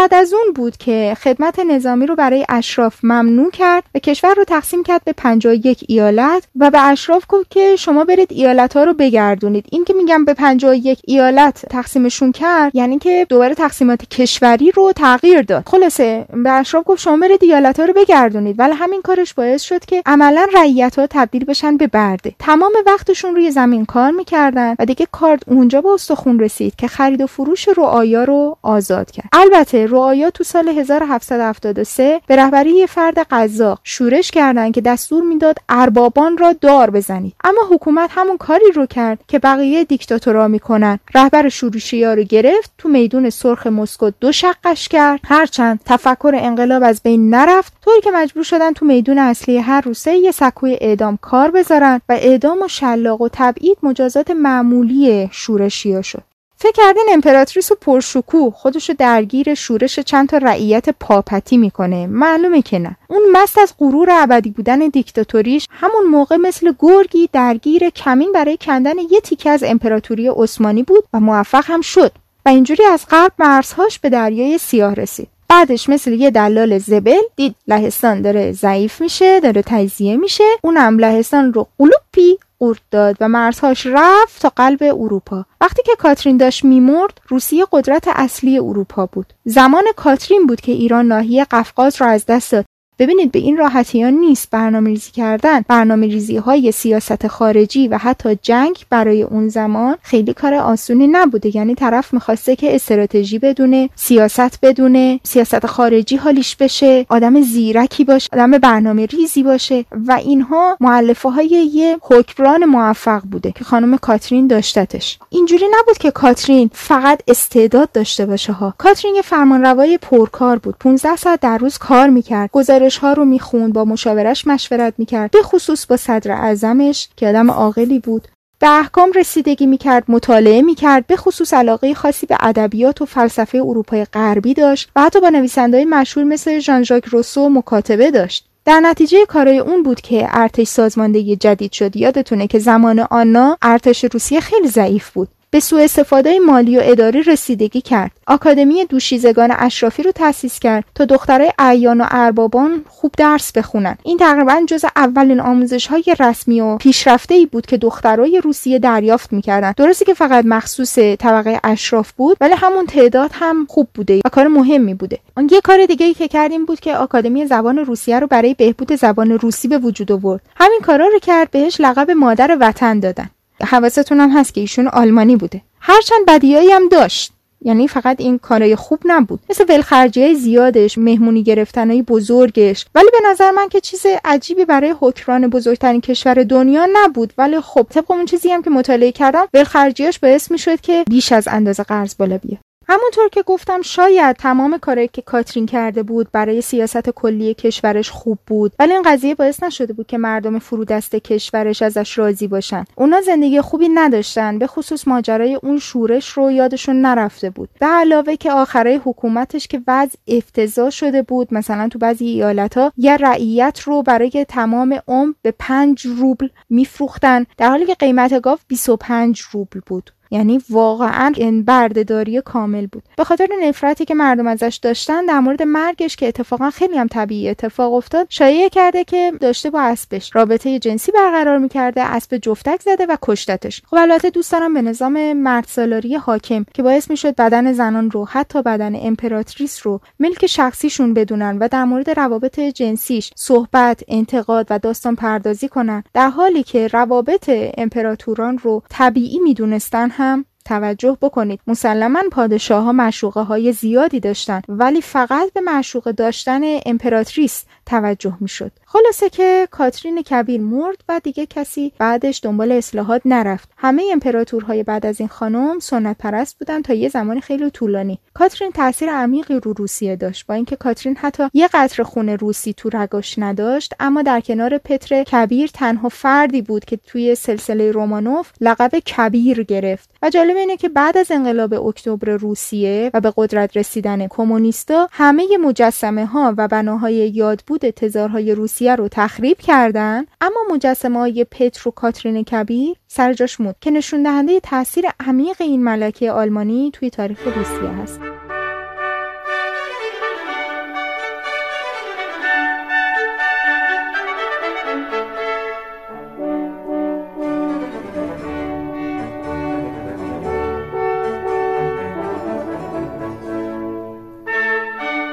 بعد از اون بود که خدمت نظامی رو برای اشراف ممنوع کرد و کشور رو تقسیم کرد به 51 ایالت و به اشراف گفت که شما برید ایالت ها رو بگردونید. این که میگم به 51 ایالت تقسیمشون کرد یعنی که دوباره تقسیمات کشوری رو تغییر داد. خلاصه به اشراف گفت شما برید ایالت ها رو بگردونید. ولی همین کارش باعث شد که عملا رعیت ها تبدیل بشن به برده. تمام وقتشون روی زمین کار می‌کردن و دیگه کارد اونجا به استخون رسید که خرید و فروش رعایا رو آزاد کرد. البته رعایا تو سال 1773 به رهبری یه فرد قزاق شورش کردند که دستور می‌داد اربابان را دار بزنید. اما حکومت همون کاری رو کرد که بقیه دیکتاتورا می‌کنن. رهبر شورشی ها رو گرفت تو میدون سرخ مسکو دو شقش کرد. هرچند تفکر انقلاب از بین نرفت طوری که مجبور شدن تو میدون اصلی هر روسه یه سکوی اعدام کار بذارن و اعدام و شلاق و تبعید مجازات معمولی شورشیا شد. فکر کردین امپراتریس و خودشو درگیر شورش چند تا رعیت پاپتی می‌کنه. معلومه که نه. اون مست از غرور ابدی بودن دیکتاتوریش همون موقع مثل گرگی درگیر کمین برای کندن یه تیکه از امپراتوری عثمانی بود و موفق هم شد. و اینجوری از غرب مرزهاش به دریای سیاه رسید. بعدش مثل یه دلال زبل دید لهستان داره ضعیف میشه داره تجزیه میشه. اونم لهستان رو قلوپی قورت داد و مرزهاش رفت تا قلب اروپا. وقتی که کاترین داشت میمرد روسیه قدرت اصلی اروپا بود. زمان کاترین بود که ایران ناحیه قفقاز را از دست داد. ببینید به این راحتی ها نیست برنامه ریزی کردن. برنامه ریزی های سیاست خارجی و حتی جنگ برای اون زمان خیلی کار آسونی نبوده. یعنی طرف می‌خواسته که استراتژی بدونه سیاست بدونه سیاست خارجی حالیش بشه آدم زیرکی باشه آدم برنامه ریزی باشه. و اینها معلفه های یه حکمران موفق بوده که خانم کاترین داشتتش. اینجوری نبود که کاترین فقط استعداد داشته باشه ها. کاترین یه فرمانروای پرکار بود. 15 ساعت در روز کار می‌کرد. گزارش ها رو می‌خوند با مشاورش مشورت می‌کرد. به خصوص با صدر اعظمش که آدم عاقلی بود. به احکام رسیدگی می‌کرد مطالعه می‌کرد. به خصوص علاقه خاصی به ادبیات و فلسفه اروپای غربی داشت و حتی با نویسندهای مشهور مثل ژان ژاک روسو مکاتبه داشت. در نتیجه کارای اون بود که ارتش سازماندهی جدید شد. یادتونه که زمان آنا ارتش روسیه خیلی ضعیف بود. به سوء استفاده مالی و اداری رسیدگی کرد. آکادمی دوشیزگان اشرافی رو تأسیس کرد تا دخترای اعیان و اربابان خوب درس بخونن. این تقریبا جز اولین آموزش های رسمی و پیشرفته ای بود که دخترای روسیه دریافت می‌کردن. درسته که فقط مخصوص طبقه اشراف بود ولی همون تعداد هم خوب بوده و کار مهمی بوده. اون یه کار دیگه ای که کردیم بود که آکادمی زبان روسیه رو برای بهبود زبان روسی به وجود آورد. همین کارا رو کرد بهش لقب مادر وطن دادن. حواستون هم هست که ایشون آلمانی بوده. هرچند بدیایی هم داشت. یعنی فقط این کارای خوب نبود. مثل ولخرجی زیادش مهمونی گرفتنهای بزرگش. ولی به نظر من که چیز عجیبی برای حکران بزرگترین کشور دنیا نبود. ولی خب طبق اون چیزی هم که مطالعه کردم ولخرجیاش باعث می‌شد که بیش از اندازه قرض بالا بیاد. همونطور که گفتم شاید تمام کارهایی که کاترین کرده بود برای سیاست کلی کشورش خوب بود ولی این قضیه باعث نشده بود که مردم فرودست کشورش ازش راضی باشن. اونا زندگی خوبی نداشتن به خصوص ماجرای اون شورش رو یادشون نرفته بود. به علاوه که آخرای حکومتش که وضع افتضاح شده بود مثلا تو بعضی ایالت ها یه رعیت رو برای تمام عمر به 5 روبل میفروختن. در حالی که قیمت گاو 25 روبل بود. یعنی واقعا بردهداری کامل بود. به خاطر نفرتی که مردم ازش داشتن در مورد مرگش که اتفاقا خیلی هم طبیعی اتفاق افتاد شایعه کرده که داشته با اسبش. رابطه جنسی برقرار می‌کرده اسب جفتک زده و کشتتش. خب البته دوست دارم به نظام مرد سالاری حاکم که باعث می‌شد بدن زنان رو حتی بدن امپراتریس رو ملک شخصیشون بدونن و در مورد روابط جنسیش صحبت انتقاد و داستان پردازی کنن. در حالی که روابط امپراتوران رو طبیعی می‌دونستن هم توجه بکنید. مسلما پادشاه ها مشوقه های زیادی داشتن ولی فقط به مشوقه داشتن امپراتریس توجه می‌شد. خلاصه که کاترین کبیر مرد و دیگه کسی بعدش دنبال اصلاحات نرفت. همه امپراتورهای بعد از این خانم سنت پرست بودن تا یه زمان خیلی طولانی. کاترین تاثیر عمیقی رو روسیه داشت. با اینکه کاترین حتی یه قطر خون روسی تو رگاش نداشت اما در کنار پتر کبیر تنها فردی بود که توی سلسله رومانوف لقب کبیر گرفت. و جالب اینه که بعد از انقلاب اکتبر روسیه و به قدرت رسیدن کمونیستا همه مجسمه ها و بناهای یادبود تزارهای روسیه رو تخریب کردن اما مجسمه های پتر و کاترین کبیر سر جاش موند که نشون دهنده تاثیر عمیق این ملکه آلمانی توی تاریخ روسیه هست.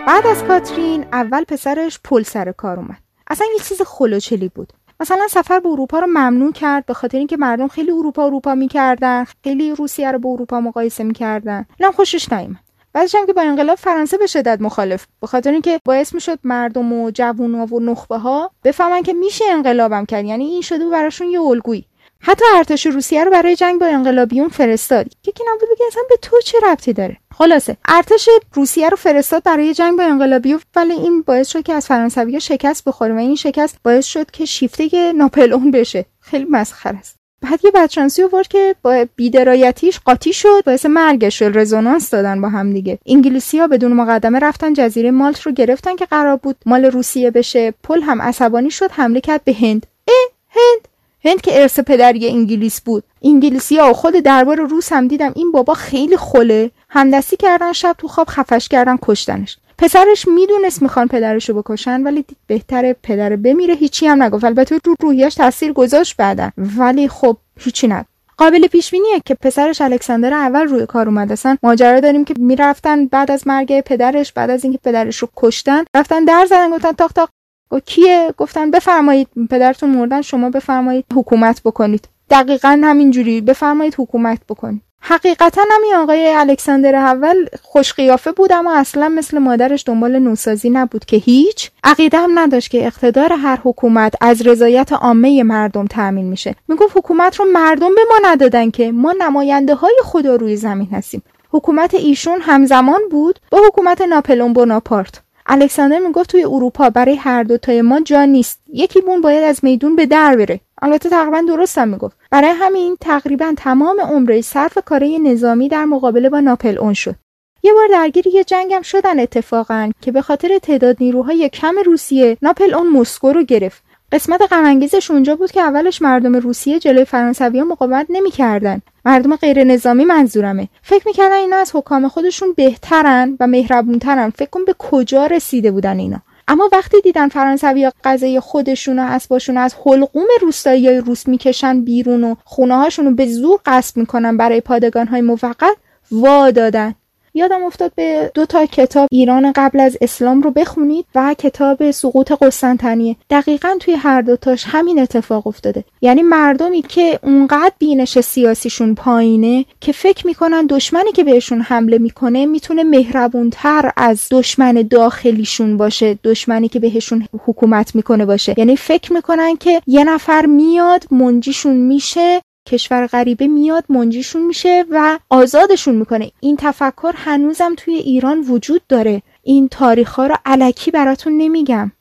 بعد از کاترین اول پسرش پل سر کار اومد. اصلا یه چیز خلوچلی بود. مثلا سفر به اروپا رو ممنوع کرد به خاطر اینکه مردم خیلی اروپا اروپا می‌کردن خیلی روسیه رو به اروپا مقایسه می‌کردن. اینم خوشش نیومد. بعدش هم که با انقلاب فرانسه به شدت مخالف به خاطر اینکه باعث می‌شد مردم و جوونا و نخبه ها بفهمن که میشه انقلابم کرد. یعنی این شده براشون یه الگویی. حتی ارتش روسیه رو برای جنگ با انقلابیون فرستاد یکی نبود بگه اصلا به تو چه ربطی داره؟ خلاصه ارتش روسیه رو فرستاد برای جنگ با انقلابیون ولی این باعث شد که از فرانسوی شکست بخوره و این شکست باعث شد که شیفته ناپلئون بشه. خیلی مسخره است. بعد یه بدشانسی آورد که با بیدرایتیش قاطی شد. باعث مرگش شد رزونانس دادن با هم دیگه. انگلیسی ها بدون مقدمه رفتن جزیره مالت رو گرفتن که قرار بود مال روسیه بشه. پل هم عصبانی شد حمله کرد به هند. اه هند! هند که ارث پدری انگلیس بود. انگلیسی ها خود دربار روس هم دیدم این بابا خیلی خله همدستی کردن شب تو خواب خفش کردن کشتنش. پسرش می‌دونست می‌خوان پدرشو بکشن ولی دید بهتره پدر بمیره هیچی هم نگفت. البته رو روحیش تاثیر گذاشت بعدن ولی خب هیچی نگفت. قابل پیش بینیه که پسرش الکساندر اول روی کار اومد. اصلا ماجرا داریم که می‌رفتن بعد از مرگ پدرش بعد از اینکه پدرش رو کشتن رفتن در زدن گفتن تاق تاق گفت کیه؟ گفتن بفرمایید پدرتون مردن شما بفرمایید حکومت بکنید. دقیقا همینجوری بفرمایید حکومت بکنید. حقیقتا همین آقای الکساندر اول خوش قیافه بود اما اصلا مثل مادرش دنبال نوسازی نبود که هیچ عقیده هم نداشت که اقتدار هر حکومت از رضایت عامه مردم تأمین میشه. می‌گفت حکومت رو مردم به ما ندادن که ما نماینده های خدا روی زمین هستیم. حکومت ایشون همزمان بود با حکومت ناپلون بوناپارت. الکساندر می‌گفت توی اروپا برای هر دوتای ما جا نیست. یکی بون باید از میدون به در بره. البته تقریبا درستم می‌گفت. برای همین تقریبا تمام عمره صرف کارهای نظامی در مقابله با ناپل اون شد. یه بار درگیر یه جنگم شدن اتفاقا که به خاطر تعداد نیروهای کم روسیه ناپل اون مسکو رو گرفت. قسمت غمانگیزش اونجا بود که اولش مردم روسیه جلوی فرانسویا مقاومت نمی‌کردن. مردم غیر نظامی منظورمه. فکر می‌کردن اینا از حکام خودشون بهترن و مهربونترن. فکر کن به کجا رسیده بودن اینا. اما وقتی دیدن فرانسوی غذای خودشون و اسباشون از حلقوم روستایی روس می‌کشن بیرون و خونه رو به زور قصد می‌کنن برای پادگان های موقت وا دادن. یادم افتاد به دو تا کتاب ایران قبل از اسلام رو بخونید و کتاب سقوط قسطنطنیه. دقیقا توی هر دوتاش همین اتفاق افتاده. یعنی مردمی که اونقدر بینش سیاسیشون پایینه که فکر می‌کنن دشمنی که بهشون حمله می‌کنه می‌تونه مهربونتر از دشمن داخلیشون باشه دشمنی که بهشون حکومت می‌کنه باشه. یعنی فکر می‌کنن که یه نفر میاد منجیشون میشه کشور غریبه میاد منجیشون میشه و آزادشون می‌کنه. این تفکر هنوزم توی ایران وجود داره. این تاریخ ها رو علکی براتون نمیگم.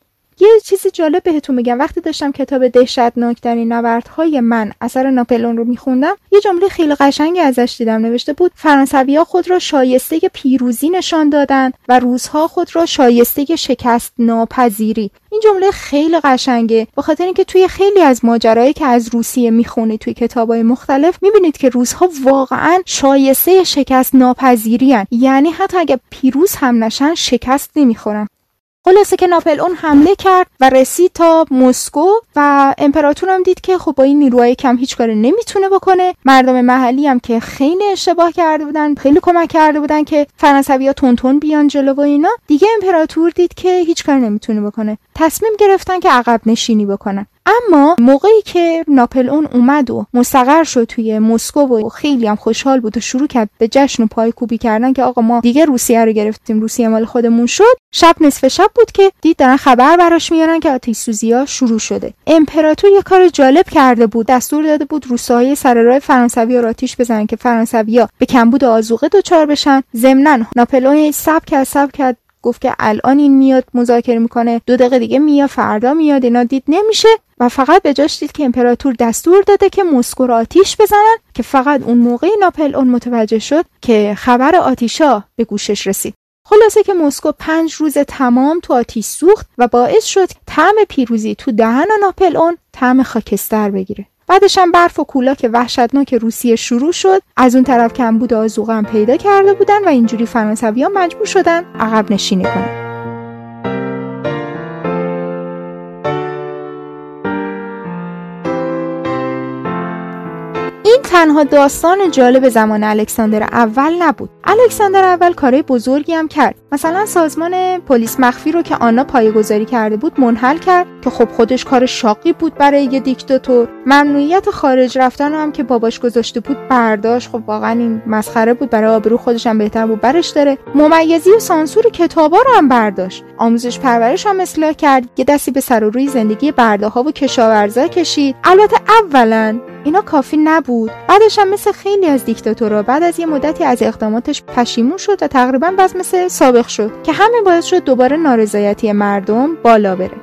یه چیزی جالب بهتون میگم. وقتی داشتم کتاب دهشتناکترین نبردهای من اثر ناپلون رو میخوندم یه جمله خیلی قشنگی ازش دیدم. نوشته بود فرانسوی ها خود را شایسته پیروزی نشان دادند و روزها خود را شایسته شکست ناپذیری. این جمله خیلی قشنگه. به خاطر اینکه توی خیلی از ماجرایی که از روسیه می‌خونید توی کتابای مختلف می‌بینید که روزها واقعا شایسته شکست ناپذیری یعنی حتی اگه پیروز هم نشن شکست نمی‌خورن. خلاصه که ناپل اون حمله کرد و رسید تا مسکو و امپراتور دید که خب با این نیروهای کم هیچ کاری نمی‌تونه بکنه. مردم محلی هم که خیلی اشتباه کرده بودن خیلی کمک کرده بودن که فرانسویا تون بیان جلو و اینا. دیگه امپراتور دید که هیچ کاری نمی‌تونه بکنه. تصمیم گرفتن که عقب نشینی بکنن. اما موقعی که ناپل اون اومد و مستقر شد توی مسکو و خیلی هم خوشحال بود و شروع کرد به جشن و پایکوبی کردن که آقا ما دیگه روسیه رو گرفتیم روسیه مال خودمون شد. شب نصف شب بود که دید دارن خبر براش میارن که آتش سوزی ها شروع شده. امپراتور یه کار جالب کرده بود دستور داده بود روستاهای سر راه فرانسوی رو آتیش بزنن که فرانسویا به کمبود آزوقه دچار بشن. ضمنا ناپلئون سب کرد سب کرد گفت که الان این میاد مذاکره می‌کنه. دو دقیقه دیگه میاد فردا میاد. اینا دید نمیشه. و فقط به جاش دید که امپراتور دستور داده که مسکو را آتیش بزنن که فقط اون موقع ناپل اون متوجه شد که خبر آتیشا به گوشش رسید. خلاصه که مسکو پنج روز تمام تو آتیش سوخت و باعث شد طعم پیروزی تو دهن ناپل اون طعم خاکستر بگیره. بعدش هم برف و کولاک وحشتناک روسیه شروع شد. از اون طرف کمبود آزوقه هم پیدا کرده بودن و اینجوری فرانسوی ها مجبور شدن عقب نشینی کنن. تنها داستان جالب زمان الکساندر اول نبود. الکساندر اول کارهای بزرگی هم کرد. مثلا سازمان پلیس مخفی رو که آنا پایه‌گذاری کرده بود منحل کرد که خب خودش کار شاقی بود برای یه دیکتاتور. ممنوعیت خارج رفتن هم که باباش گذاشته بود برداشت. خب واقعا این مسخره بود. برای آبرو خودش هم بهتر بود. برش داره. ممیزی و سانسور کتابا رو هم برداشت. آموزش پرورش هم اصلاح کرد. یه دستی به سر و روی زندگی برده ها و کشاورزا کشید. البته اولا اینا کافی نبود. بعدش هم مثل خیلی از دیکتاتورها بعد از یه مدتی از اقداماتش پشیمون شد و تقریبا بس مثل سابق شد که همه باعث شد دوباره نارضایتی مردم بالا بره.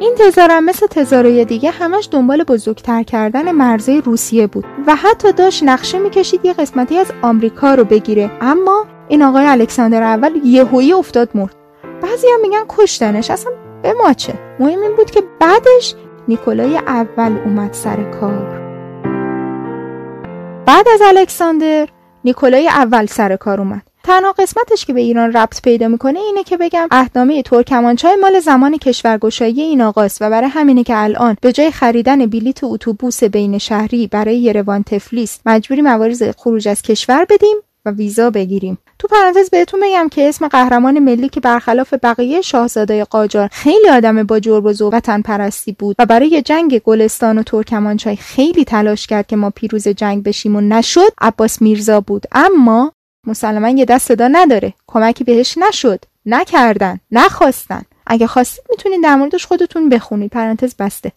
این تزارم مثل تزارای دیگه همش دنبال بزرگتر کردن مرزهای روسیه بود و حتی داشت نقشه می‌کشید یه قسمتی از آمریکا رو بگیره. اما این آقای الکساندر اول یهویی افتاد مرد. بعضی هم میگن کشتنش اصلا به ما چه؟ مهم این بود که بعدش نیکولای اول اومد سر کار. بعد از الکساندر نیکولای اول سر کار اومد. تنها قسمتش که به ایران ربط پیدا می‌کنه اینه که بگم اهنامه ترکمانچای مال زمان کشورگشایی این آقاست و برای همینه که الان به جای خریدن بلیت اتوبوس بین شهری برای یروان تفلیس مجبوری موارد خروج از کشور بدیم و ویزا بگیریم. تو پرانتز بهتون بگم که اسم قهرمان ملی که برخلاف بقیه شاهزاده قاجار خیلی آدم با جرب و وطن پرستی بود و برای جنگ گلستان و ترکمانچای خیلی تلاش کرد که ما پیروز جنگ بشیم و نشد عباس میرزا بود. اما مسلما یه دست صدا نداره. کمکی بهش نشد. نکردن. نخواستن. اگه خواستید می‌تونید در موردش خودتون بخونید. پرانتز بسته.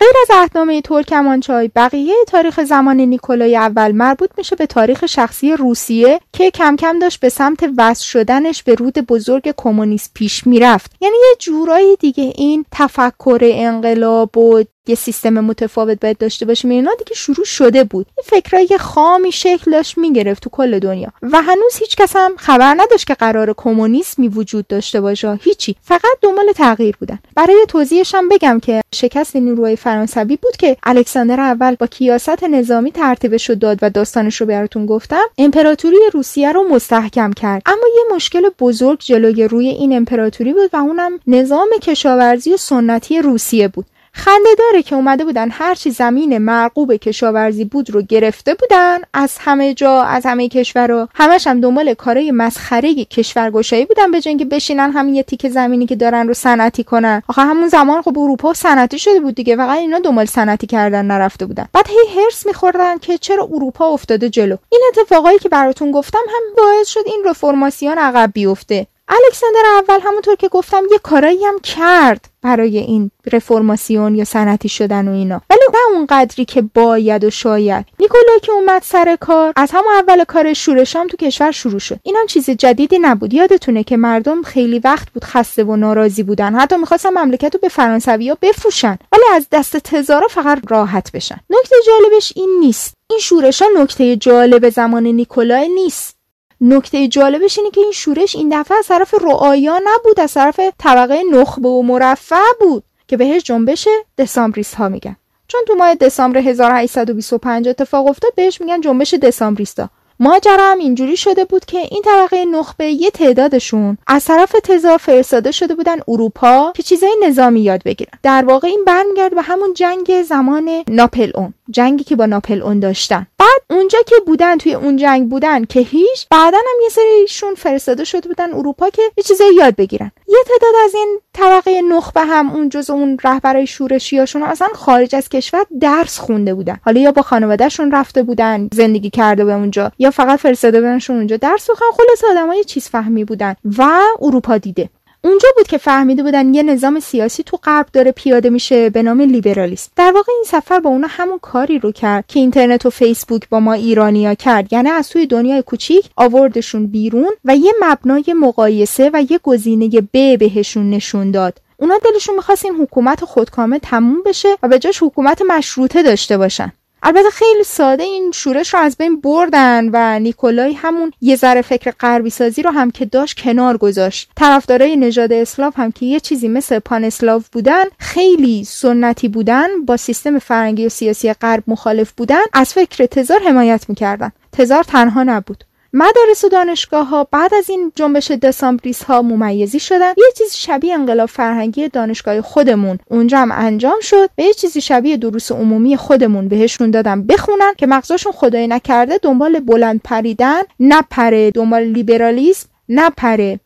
غیر از اهنامه ترکمانچای بقیه تاریخ زمان نیکولای اول مربوط میشه به تاریخ شخصی روسیه که کم کم داشت به سمت وصل شدنش به رود بزرگ کمونیست پیش می‌رفت. یعنی یه جورایی دیگه این تفکر انقلاب و یه سیستم متفاوت باید داشته باشیم. اینا دیگه شروع شده بود. این فکرای خامی شکل داشت می‌گرفت تو کل دنیا. و هنوز هیچ کس هم خبر نداشت که قرار کمونیسمی وجود داشته باشه. هیچی. فقط دنبال تغییر بودن. برای توضیحش هم بگم که شکست نیروهای فرانسوی بود که الکساندر اول با کیاست نظامی ترتیبش رو داد و داستانش رو براتون گفتم. امپراتوری روسیه رو مستحکم کرد. اما یه مشکل بزرگ جلوی روی این امپراتوری بود و اونم نظام کشاورزی سنتی روسیه بود. خنده داره که اومده بودن هرچی زمین مرغوب کشاورزی بود رو گرفته بودن از همه جا از همه کشورها همش هم دنبال کارای مسخره کشورگشایی بودن به که بشینن همین یه تیک زمینی که دارن رو صنعتی کنن. آخه همون زمان خب اروپا صنعتی شده بود دیگه. فقط اینا دنبال صنعتی کردن نرفته بودن. بعد هی هرس میخوردن که چرا اروپا افتاده جلو. این اتفاقایی که براتون گفتم هم باعث شد این رفرماسیون عقب بیفته. الکساندر اول همونطور که گفتم یه کارایی هم کرد برای این رفرماسیون یا سنتی شدن و اینا. ولی نه اون قدری که باید و شاید. نیکولا که اومد سر کار از همون اول کار شورشام تو کشور شروع شد. اینم چیز جدیدی نبود. یادتونه که مردم خیلی وقت بود خسته و ناراضی بودن. حتی می‌خواستن مملکت رو به فرانسویا بفروشن. ولی از دست تزارا فقط راحت بشن. نکته جالبش این نیست. این شورش ها نکته جالب زمان نیکولای نیست. نکته جالبش اینه که این شورش این دفعه از طرف رعایا نبود از طرف طبقه نخبه و مرفع بود که بهش جنبش دسامبریست ها میگن. چون تو ماه دسامبر 1825 اتفاق افتاد بهش میگن جنبش دسامبریستا. ماجرا هم اینجوری شده بود که این طبقه نخبه یه تعدادشون از طرف تزار فرستاده شده بودن اروپا که چیزای نظامی یاد بگیرن. در واقع این برمیگرد به همون جنگ زمان ناپل اون جنگی که با ناپل اون داشتن. بعد اونجا که بودن توی اون جنگ بودن که هیچ بعدا هم یه سریشون فرستاده شده بودن اروپا که یه چیزایی یاد بگیرن. یه تعداد از این طبقه نخبه هم اون جز اون رهبرای شورشیاشون اصلا خارج از کشور درس خونده بودن. حالا یا با خانوادهشون رفته بودن زندگی کرده به اونجا یا فقط فرستاده بودنشون اونجا درس بخونن. خلاص آدمای چیز فهمی بودن و اروپا دیده. اونجا بود که فهمیده بودن یه نظام سیاسی تو غرب داره پیاده میشه به نام لیبرالیسم. در واقع این سفر با اونا همون کاری رو کرد که اینترنت و فیسبوک با ما ایرانیا کرد. یعنی از توی دنیای کوچیک آوردشون بیرون و یه مبنای مقایسه و یه گزینه ب بهشون نشون داد. اونا دلشون می‌خواست این حکومت خودکامه تموم بشه و به جاش حکومت مشروطه داشته باشن. البته خیلی ساده این شورش رو از بین بردن و نیکولای همون یه ذره فکر غربی سازی رو هم که داشت کنار گذاشت. طرفدارای نژاد اسلاف هم که یه چیزی مثل پان اسلاف بودن خیلی سنتی بودن با سیستم فرنگی و سیاسی غرب مخالف بودن از فکر تزار حمایت می‌کردن. تزار تنها نبود. مدارس و دانشگاه ها بعد از این جنبش دسامبریس ها ممیزی شدن. یه چیز شبیه انقلاب فرهنگی دانشگاه خودمون اونجا هم انجام شد. به یه چیزی شبیه دروس عمومی خودمون بهشون دادن بخونن که مغزشون خدای نکرده دنبال بلند پریدن. نپره دنبال لیبرالیسم نپره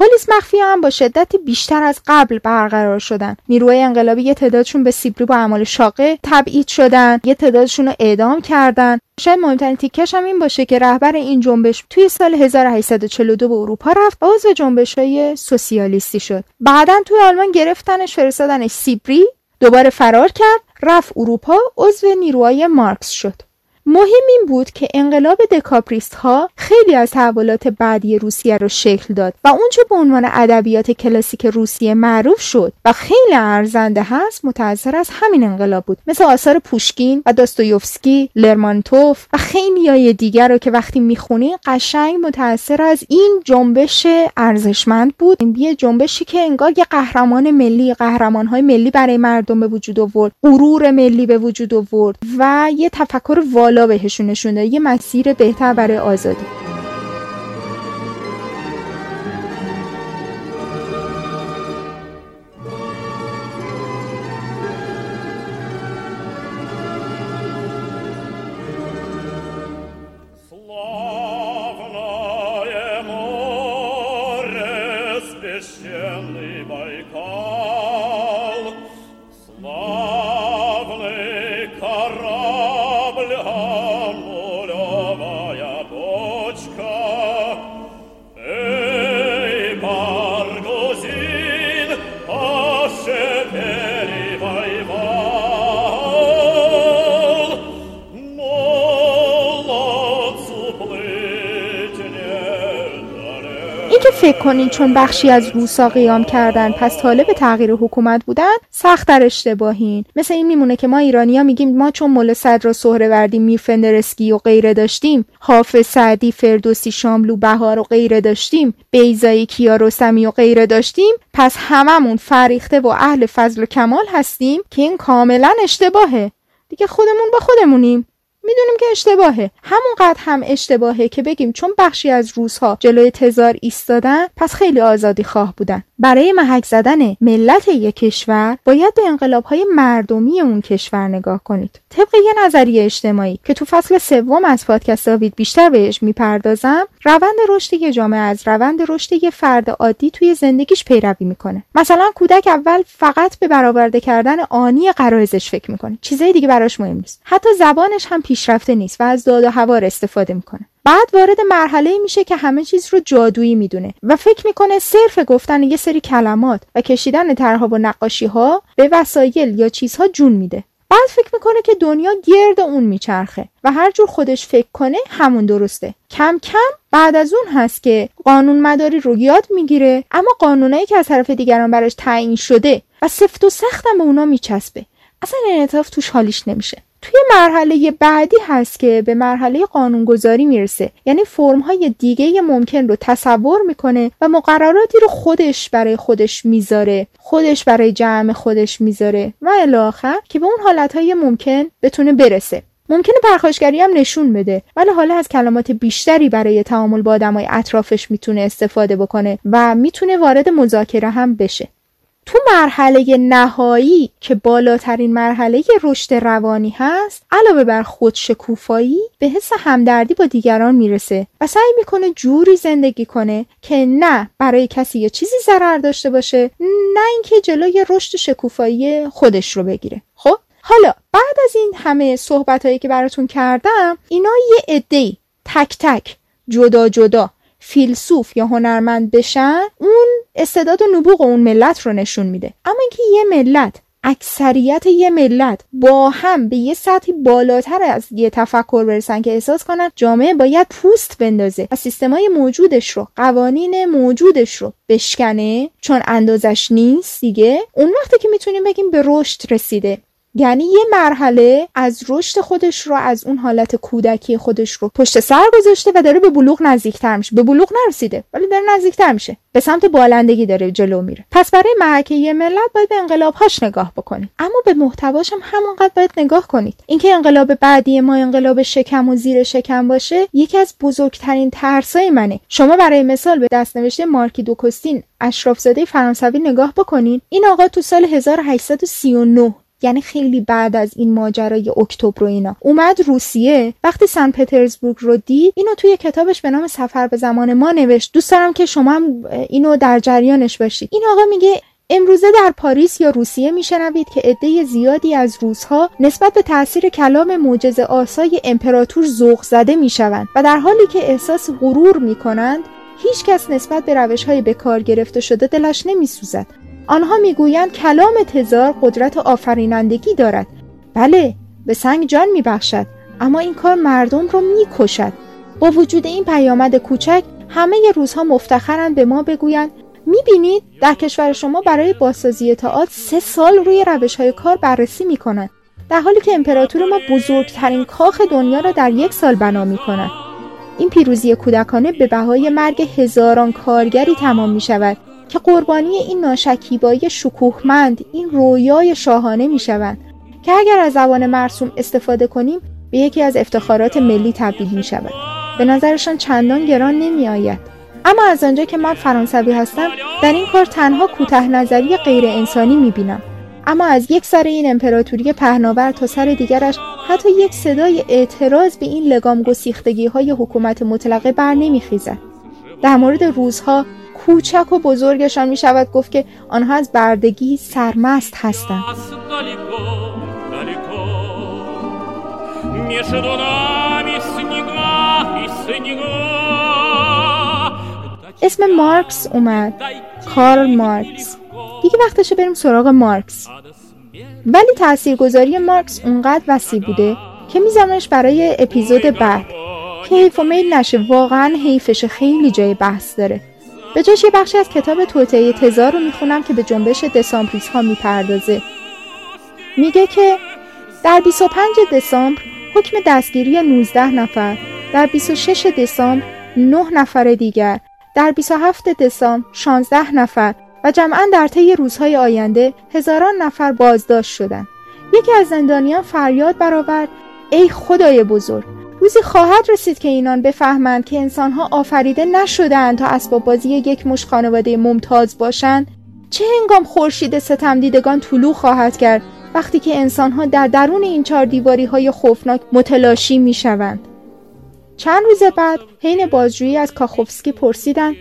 پلیس مخفی هم با شدتی بیشتر از قبل برقرار شدن. نیروهای انقلابی یه تعدادشون به سیبری با اعمال شاقه تبعید شدن. یه تعدادشون رو اعدام کردن. شاید مهمترین تیکش هم این باشه که رهبر این جنبش توی سال 1842 به اروپا رفت و عضو جنبش های سوسیالیستی شد. بعدا توی آلمان گرفتنش فرستادنش سیبری دوباره فرار کرد رفت اروپا عضو نیروهای مارکس شد. مهم این بود که انقلاب دکاپریست ها خیلی از تحولات بعدی روسیه رو شکل داد و اونچه به عنوان ادبیات کلاسیک روسیه معروف شد و خیلی ارزنده هست متأثر از همین انقلاب بود. مثل آثار پوشکین و داستویوفسکی لرمانتوف و خیلی های دیگر رو که وقتی می‌خونی قشنگ متأثر از این جنبش ارزشمند بود. یه جنبشی که انگار یه قهرمان ملی قهرمان های ملی برای مردم به وجود آورد غرور ملی به وجود آورد و یه تفکر والا بهشون نشون یه مسیر بهتر برای آزادی. چون بخشی از روسا قیام کردن پس طالب تغییر حکومت بودن سخت در اشتباهین. مثل این میمونه که ما ایرانیا میگیم ما چون مل صدر سهروردی میرفندرسکی و غیره داشتیم حافظ سعدی فردوسی شاملو بهار و غیره داشتیم بیزایی کیارستمی و غیره داشتیم پس هممون فریخته و اهل فضل و کمال هستیم که این کاملا اشتباهه. دیگه خودمون با خودمونیم. می‌دونیم که اشتباهه. همونقدر هم اشتباهه که بگیم چون بخشی از روزها جلوی تزار ایستادن پس خیلی آزادی خواه بودن. برای محک زدن ملت یک کشور باید به انقلاب های مردمی اون کشور نگاه کنید. طبق یه نظریه اجتماعی که تو فصل سوم از پادکست داوید بیشتر بهش می‌پردازم روند رشد یه جامعه از روند رشد یه فرد عادی توی زندگیش پیروی می‌کنه. مثلا کودک اول فقط به برآورده کردن آنی قرائزش فکر می‌کنه. چیزای دیگه براش مهم نیست. حتی زبانش هم پیشرفته نیست و از داد و هوار استفاده می‌کنه. بعد وارد مرحله میشه که همه چیز رو جادویی می‌دونه و فکر می‌کنه صرف گفتن یه سری کلمات و کشیدن طرحها و نقاشی ها به وسایل یا چیزها جون میده. بعد فکر می‌کنه که دنیا گرد اون میچرخه و هر جور خودش فکر کنه همون درسته. کم کم بعد از اون هست که قانون مداری رو یاد می‌گیره اما قانونایی که از طرف دیگران براش تعیین شده و سفت و سختم به اونا میچسبه. اصلا انعطاف توش حالیش نمیشه. توی مرحله بعدی هست که به مرحله قانونگذاری می‌رسه. یعنی فرم های دیگه ممکن رو تصور می‌کنه و مقرراتی رو خودش برای خودش می‌ذاره. خودش برای جمع خودش می‌ذاره. و الاخر که به اون حالت های ممکن بتونه برسه. ممکنه پرخاشگری هم نشون بده. ولی حالا از کلمات بیشتری برای تعامل با آدمای اطرافش می‌تونه استفاده بکنه و می‌تونه وارد مذاکره هم بشه. تو مرحله نهایی که بالاترین مرحله رشد روانی هست علاوه بر خودشکوفایی به حس همدردی با دیگران می‌رسه و سعی می‌کنه جوری زندگی کنه که نه برای کسی یه چیزی ضرر داشته باشه نه اینکه جلوی رشد شکوفایی خودش رو بگیره. خب؟ حالا بعد از این همه صحبت هایی که براتون کردم اینا یه عده‌ای تک تک جدا جدا فیلسوف یا هنرمند بشن اون استعداد و نبوغ اون ملت رو نشون میده. اما اینکه یه ملت اکثریت یه ملت با هم به یه سطحی بالاتر از یه تفکر برسن که احساس کنن جامعه باید پوست بندازه و سیستمای موجودش رو قوانین موجودش رو بشکنه چون اندازش نیست دیگه. اون وقتی که می‌تونیم بگیم به رشد رسیده. یعنی یه مرحله از رشد خودش رو از اون حالت کودکی خودش رو پشت سر گذاشته و داره به بلوغ نزدیکتر میشه. به بلوغ نرسیده ولی داره نزدیکتر میشه. به سمت بالندگی داره جلو میره. پس برای محکه یه ملت باید به انقلابهاش نگاه بکنید. اما به محتواش هم همونقدر باید نگاه کنید. اینکه انقلاب بعدی ما انقلاب شکم و زیر شکم باشه یکی از بزرگترین ترسای منه. شما برای مثال به دستنوشته مارکی دوکوستین اشرافزاده فرانسوی نگاه بکنید. این آقا تو سال 1839 یعنی خیلی بعد از این ماجرای اکتبر و اینا. اومد روسیه وقتی سن پترزبورگ رو دید اینو توی کتابش به نام سفر به زمان ما نوشت. دوست دارم که شما هم اینو در جریانش باشید. این آقا میگه امروزه در پاریس یا روسیه میشنوید که عده زیادی از روزها نسبت به تاثیر کلام معجزه آسای امپراتور ذوق زده می‌شوند و در حالی که احساس غرور می‌کنند هیچ کس نسبت به روش های به کار گرفته شده دلش نمیسوزد. آنها می‌گویند کلام تزار قدرت آفرینندگی دارد. بله به سنگ جان میبخشد اما این کار مردم رو می‌کشد. با وجود این پیامد کوچک همه روزها مفتخرند به ما بگویند می‌بینید در کشور شما برای بازسازی تئاتر سه سال روی روش های کار بررسی می‌کنند در حالی که امپراتور ما بزرگترین کاخ دنیا را در یک سال بنا می‌کند. این پیروزی کودکانه به بهای مرگ هزاران کارگری تمام می شود که قربانی این ناشکیبایی شکوهمند این رویای شاهانه می شوند که اگر از زبان مرسوم استفاده کنیم به یکی از افتخارات ملی تبدیل می شود به نظرشان چندان گران نمی آید اما از آنجا که من فرانسوی هستم در این کار تنها کوته نظری غیر انسانی می بینم اما از یک سر این امپراتوری پهناور تا سر دیگرش حتی یک صدای اعتراض به این لگام گسیختگی های حکومت مطلقه بر نمیخیزد. در مورد روزها کوچک و بزرگشان می شود گفت که آنها از بردگی سرمست هستند. اسم مارکس اومد. کارل مارکس. دیگه وقتشه بریم سراغ مارکس. ولی تاثیرگذاری مارکس اونقدر وسیع بوده که میزنمش برای اپیزود بعد که حیف و میل نشه. واقعا حیفش خیلی جای بحث داره. به جاش یه بخشی از کتاب توطعه تزار رو می‌خونم که به جنبش دسامبریس ها می‌پردازه. میگه که در 25 دسامبر حکم دستگیری 19 نفر در 26 دسامبر 9 نفر دیگر در 27 دسامبر 16 نفر و جمعا در طی روزهای آینده هزاران نفر بازداشت شدند. یکی از زندانیان فریاد برآورد ای خدای بزرگ روزی خواهد رسید که اینان بفهمند که انسانها آفریده نشدند تا اسباب بازی یک مش خانواده ممتاز باشند چه هنگام خورشید ستم دیدگان طلوع خواهد کرد وقتی که انسانها در درون این چهار دیواری های خوفناک متلاشی می شوند. چند روز بعد حین بازجویی از کاخوفسکی پرسیدند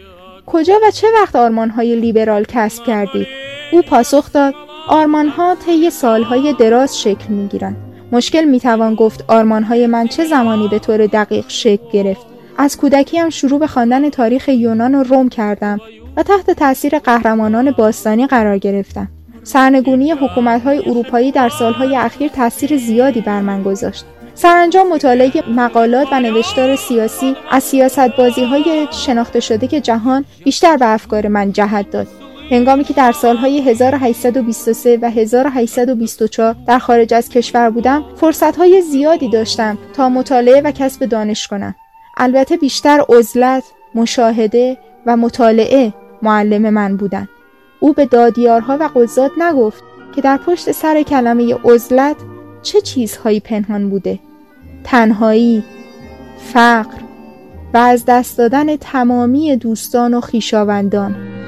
کجا و چه وقت های لیبرال کسب کردید؟ او پاسخ داد آرمانها طی سالهای دراز شکل می گیرند. مشکل می توان گفت های من چه زمانی به طور دقیق شکل گرفت. از کودکیم شروع به خواندن تاریخ یونان و روم کردم و تحت تاثیر قهرمانان باستانی قرار گرفتم. سرنگونی های اروپایی در سالهای اخیر تاثیر زیادی بر من گذاشت. سرانجام مطالعه مقالات و نوشتار سیاسی از سیاست بازی های شناخته شده که جهان بیشتر به افکار من جهت داد. هنگامی که در سالهای 1823 و 1824 در خارج از کشور بودم فرصتهای زیادی داشتم تا مطالعه و کسب دانش کنم. البته بیشتر عزلت، مشاهده و مطالعه معلم من بودند. او به دادیارها و قضات نگفت که در پشت سر کلمه عزلت چه چیزهایی پنهان بوده تنهایی فقر و از دست دادن تمامی دوستان و خیشاوندان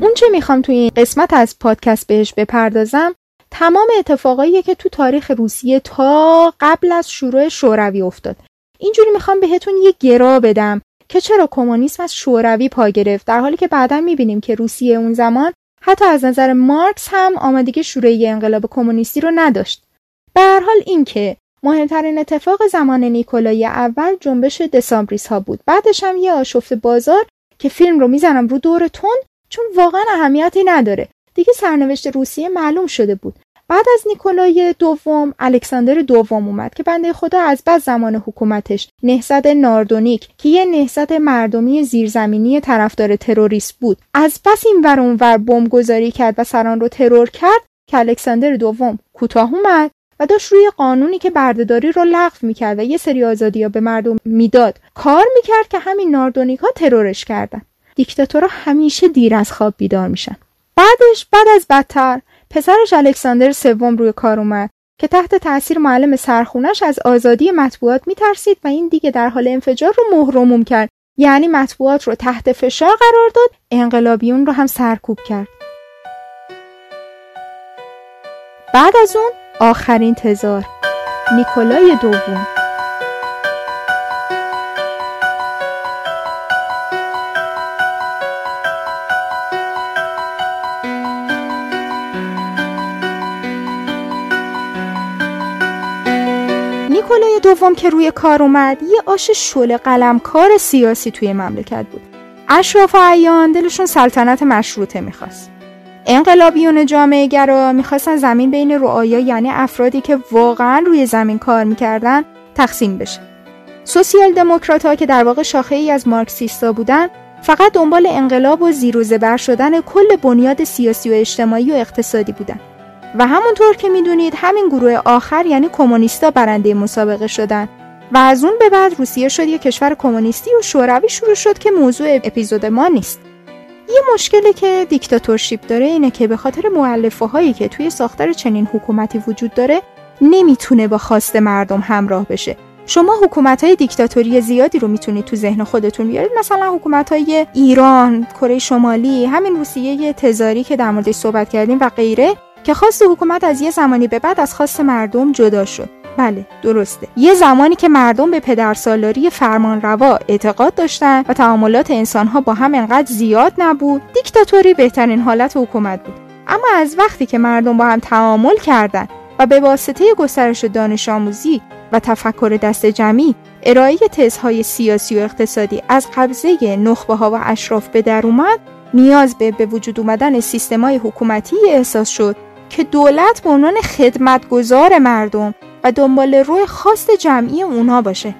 اون چه می‌خوام توی این قسمت از پادکست بهش بپردازم تمام اتفاقایی که تو تاریخ روسیه تا قبل از شروع شوروی افتاد. اینجوری می‌خوام بهتون یه گرا بدم که چرا کمونیسم از شوروی پا گرفت در حالی که بعدا می‌بینیم که روسیه اون زمان حتی از نظر مارکس هم آمادگی شورای انقلاب کمونیستی رو نداشت. به هر حال اینکه مهمترین اتفاق زمان نیکولای اول جنبش دسامبریس ها بود. بعدش هم یه آشفت بازار که فیلم رو می‌زنم رو دور تون چون واقعا اهمیتی نداره. دیگه سرنوشت روسیه معلوم شده بود. بعد از نیکولای دوم الکساندر دوم اومد که بنده خدا از بعد زمان حکومتش نهضت ناردونیک که یه نهضت مردمی زیرزمینی طرفدار تروریست بود از پس این ور اونور بمب گذاری کرد و سران رو ترور کرد که الکساندر دوم کوتاه اومد و داشت روی قانونی که بردهداری رو لغو می‌کرد و یه سری آزادی ها به مردم می‌داد. کار می‌کرد که همین ناردونیک ها ترورش کردن. دیکتاتورها همیشه دیر از خواب بیدار میشن. بعدش بعد از بدتر پسرش الکساندر سوم روی کار اومد که تحت تاثیر معلم سرخونش از آزادی مطبوعات میترسید و این دیگه در حال انفجار رو مهرموم کرد. یعنی مطبوعات رو تحت فشار قرار داد انقلابیون رو هم سرکوب کرد. بعد از اون آخرین تزار نیکولای دوم. نیکولای دوم که روی کار اومد یه آش شل قلمکار سیاسی توی مملکت بود. اشراف و عیان دلشون سلطنت مشروطه می‌خواست. انقلابیون جامعه گرا می‌خواستن زمین بین رعایا یعنی افرادی که واقعا روی زمین کار می‌کردن تقسیم بشه. سوسیال دموکرات ها که در واقع شاخه ای از مارکسیستا بودن فقط دنبال انقلاب و زیر و زبر شدن کل بنیاد سیاسی و اجتماعی و اقتصادی بودن. و همونطور که می‌دونید همین گروه آخر یعنی کمونیستا برنده مسابقه شدن و از اون به بعد روسیه شد یه کشور کمونیستی و شوروی شروع شد که موضوع اپیزود ما نیست. یه مشکلی که دیکتاتورشیپ داره اینه که به خاطر معلفه هایی که توی ساختار چنین حکومتی وجود داره نمی‌تونه با خواست مردم همراه بشه. شما حکومت های دیکتاتوری زیادی رو می‌تونید تو ذهن خودتون بیارید. مثلا حکومت های ایران، کره شمالی، همین روسیه تزاری که در موردش صحبت کردیم و غیره. که خواست حکومت از یه زمانی به بعد از خواست مردم جدا شد. بله درسته. یه زمانی که مردم به پدرسالاری فرمان روا اعتقاد داشتن و تعاملات انسانها با هم انقدر زیاد نبود دیکتاتوری بهترین حالت حکومت بود. اما از وقتی که مردم با هم تعامل کردند و به واسطه گسترش دانش آموزی و تفکر دست جمعی ارائه تزهای سیاسی و اقتصادی از قبضه نخبه ها و اشراف به در اومد نیاز به به وجود اومدن سیستمای حکومتی احساس شد. که دولت به عنوان خدمتگزار مردم و دنبال روی خواست جمعی اونها باشه.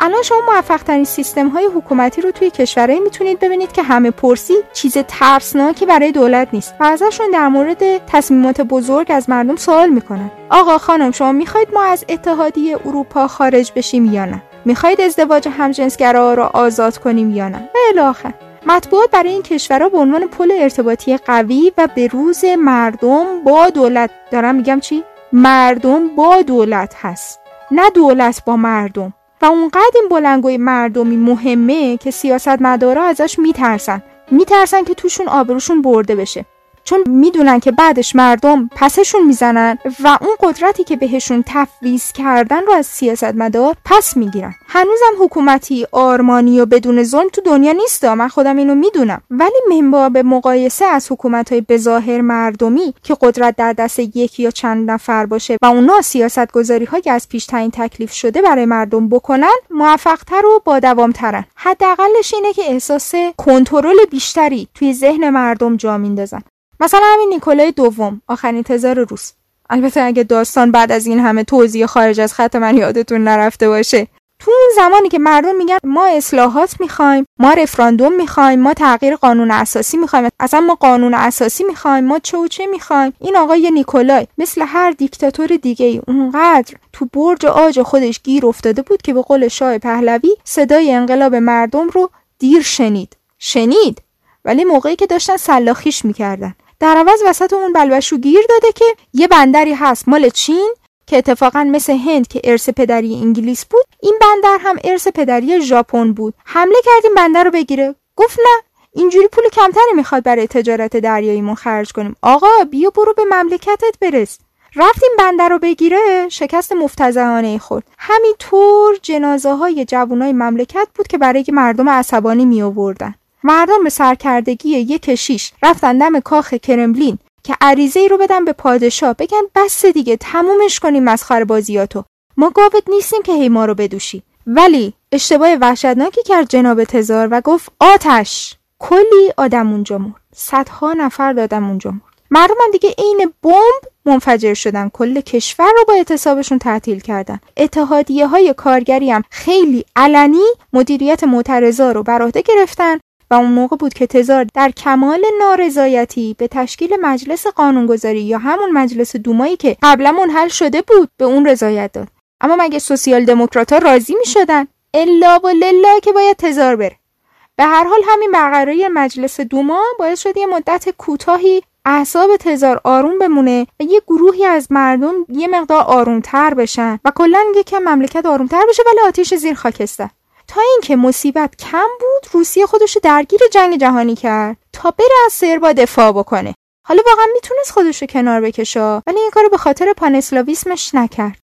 الان شما موفق ترین سیستم های حکومتی رو توی کشورهایی می‌تونید ببینید که همه پرسی چیز ترسناکی برای دولت نیست و ازشون در مورد تصمیمات بزرگ از مردم سوال می‌کنن. آقا خانم شما می‌خواید ما از اتحادیه اروپا خارج بشیم یا نه؟ می‌خواید ازدواج همجنسگرا رو آزاد کنیم یا نه؟ و الاخر مطبوعات برای این کشورها به عنوان پل ارتباطی قوی و به روز مردم با دولت دارم میگم چی؟ مردم با دولت هست نه دولت با مردم. و اونقدر این بلنگوی مردمی مهمه که سیاستمدارا ازش میترسن. میترسن که توشون آبروشون برده بشه. چون می‌دونن که بعدش مردم پسشون می‌زنن و اون قدرتی که بهشون تفویض کردن رو از سیاستمدار پس می‌گیرن. هنوزم حکومتی آرمانی و بدون ظلم تو دنیا نیست من خودم اینو می‌دونم. ولی منبع به مقایسه از حکومت های بظاهر مردمی که قدرت در دست یکی یا چند نفر باشه و اونا سیاست گذاری های از پیش تعیین تکلیف شده برای مردم بکنن موفقتر و با دوامترن. حداقلش اینه که احساس کنترل بیشتری توی ذهن مردم جا میندازن. مثلا همین نیکولای دوم آخرین تزار روس البته اگه داستان بعد از این همه توضیح خارج از خط من یادتون نرفته باشه. تو اون زمانی که مردم میگن ما اصلاحات می‌خوایم ما رفراندوم می‌خوایم ما تغییر قانون اساسی می‌خوایم اصلا ما قانون اساسی می‌خوایم ما چه و چه می‌خوایم. این آقای نیکولای مثل هر دیکتاتور دیگه ای اونقدر تو برج آج خودش گیر افتاده بود که به قول شاه پهلوی صدای انقلاب مردم رو دیر شنید. شنید. ولی موقعی که داشتن سلاخیش می‌کردن. در عوض وسط اون بلبشو گیر داده که یه بندری هست مال چین که اتفاقا مثل هند که ارث پدری انگلیس بود این بندر هم ارث پدری ژاپن بود. حمله کردیم بندر رو بگیره. گفت نه اینجوری پول کمتری می‌خواد برای تجارت دریاییمون خرج کنیم. آقا بیا برو به مملکتت برس. رفتیم بندر رو بگیره شکست مفتزهانه خورد. همینطور جنازه های جوانای مملکت بود که برای مردم عصبانی می آوردن مردم به سرکردگی یک کشیش رفتن دم کاخ کرملین که عریضه ای رو بدن به پادشاه. بگن بس دیگه تمومش کنیم مسخره بازیاتو. ما گاوت نیستیم که هی ما رو بدوشی. ولی اشتباه وحشتناکی کرد جناب تزار و گفت آتش. کلی آدم اونجا مرد. صدها نفر دادم اونجا مرد. مردم دیگه عین بمب منفجر شدن. کل کشور رو با اعتصابشون تعطیل کردن. اتحادیه های کارگری هم خیلی علنی مدیریت معترضا رو بر عهده گرفتن. اون موقع بود که تزار در کمال نارضایتی به تشکیل مجلس قانونگذاری یا همون مجلس دومایی که قبلا منحل شده بود به اون رضایت داد. اما مگه سوسیال دموکرات ها راضی می شدن الا و للا که باید تزار بره. به هر حال همین برقراری مجلس دوما باعث شد یه مدت کوتاهی اعصاب تزار آروم بمونه و یه گروهی از مردم یه مقدار آرومتر بشن و کلا یکم مملکت آرومتر بشه ولی آتیش زیر خاکستر. تا اینکه مصیبت کم بود روسیه خودشو درگیر جنگ جهانی کرد تا بره از سربا دفاع بکنه. حالا واقعا می‌تونست خودشو کنار بکشه ولی این کارو به خاطر پانسلاویسمش نکرد.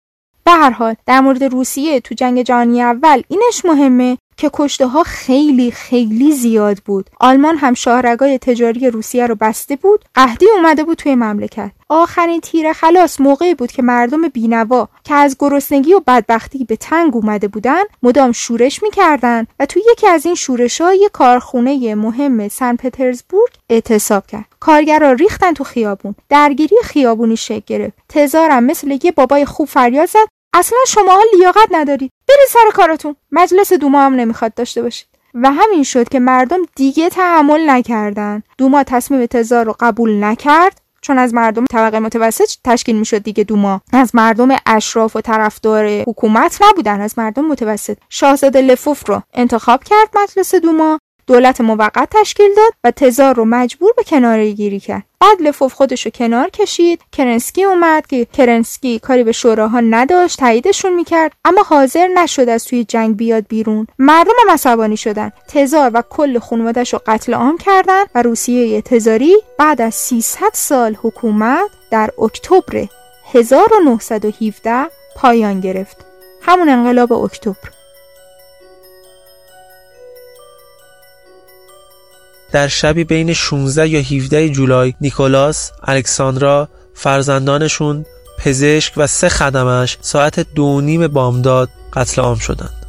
به هر حال در مورد روسیه تو جنگ جهانی اول اینش مهمه که کشته ها خیلی خیلی زیاد بود. آلمان هم شاهرگای تجاری روسیه رو بسته بود. قهدی اومده بود توی مملکت. آخرین تیر خلاص موقعی بود که مردم بینوا که از گرسنگی و بدبختی به تنگ اومده بودن مدام شورش می‌کردن و توی یکی از این شورش ها یه کارخونه مهم سن پترزبورگ اعتصاب کرد. کارگرا ریختن تو خیابون. درگیری خیابونی شکل گرفت. تزارم مثل یه بابای خوب فریاد زد اصلا شماها لیاقت ندارید برید سر کارتون. مجلس دوما هم نمی‌خواد داشته باشید. و همین شد که مردم دیگه تحمل نکردن. دوما تصمیم تزار رو قبول نکرد چون از مردم طبقه متوسط تشکیل می‌شد دیگه دوما. از مردم اشراف و طرفدار حکومت نبودن از مردم متوسط. شاهزاده لووف رو انتخاب کرد مجلس دوما. دولت موقت تشکیل داد و تزار رو مجبور به کناره گیری کرد. بعد لووف خودش رو کنار کشید. کرنسکی اومد که کرنسکی کاری به شوراها نداشت تاییدشون می‌کرد اما حاضر نشد از توی جنگ بیاد بیرون. مردم هم عصبانی شدن. تزار و کل خانوادش رو قتل عام کردن و روسیه تزاری بعد از 300 سال حکومت در اکتبر 1917 پایان گرفت. همون انقلاب اکتبر. در شبی بین 16 یا 17 جولای نیکولاس، الکساندرا، فرزندانشون، پزشک و سه خدمش ساعت دو نیم بامداد قتل عام شدند.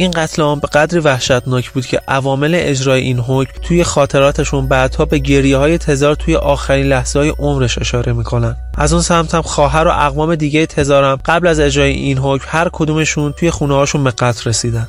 این قتل عام به قدری وحشتناک بود که عوامل اجرای این حکم توی خاطراتشون بعدها به گریه های تزار توی آخرین لحظه های عمرش اشاره می‌کنن از اون سمت هم خواهر و اقوام دیگه تزارم قبل از اجرای این حکم هر کدومشون توی خونه هاشون به قتل رسیدن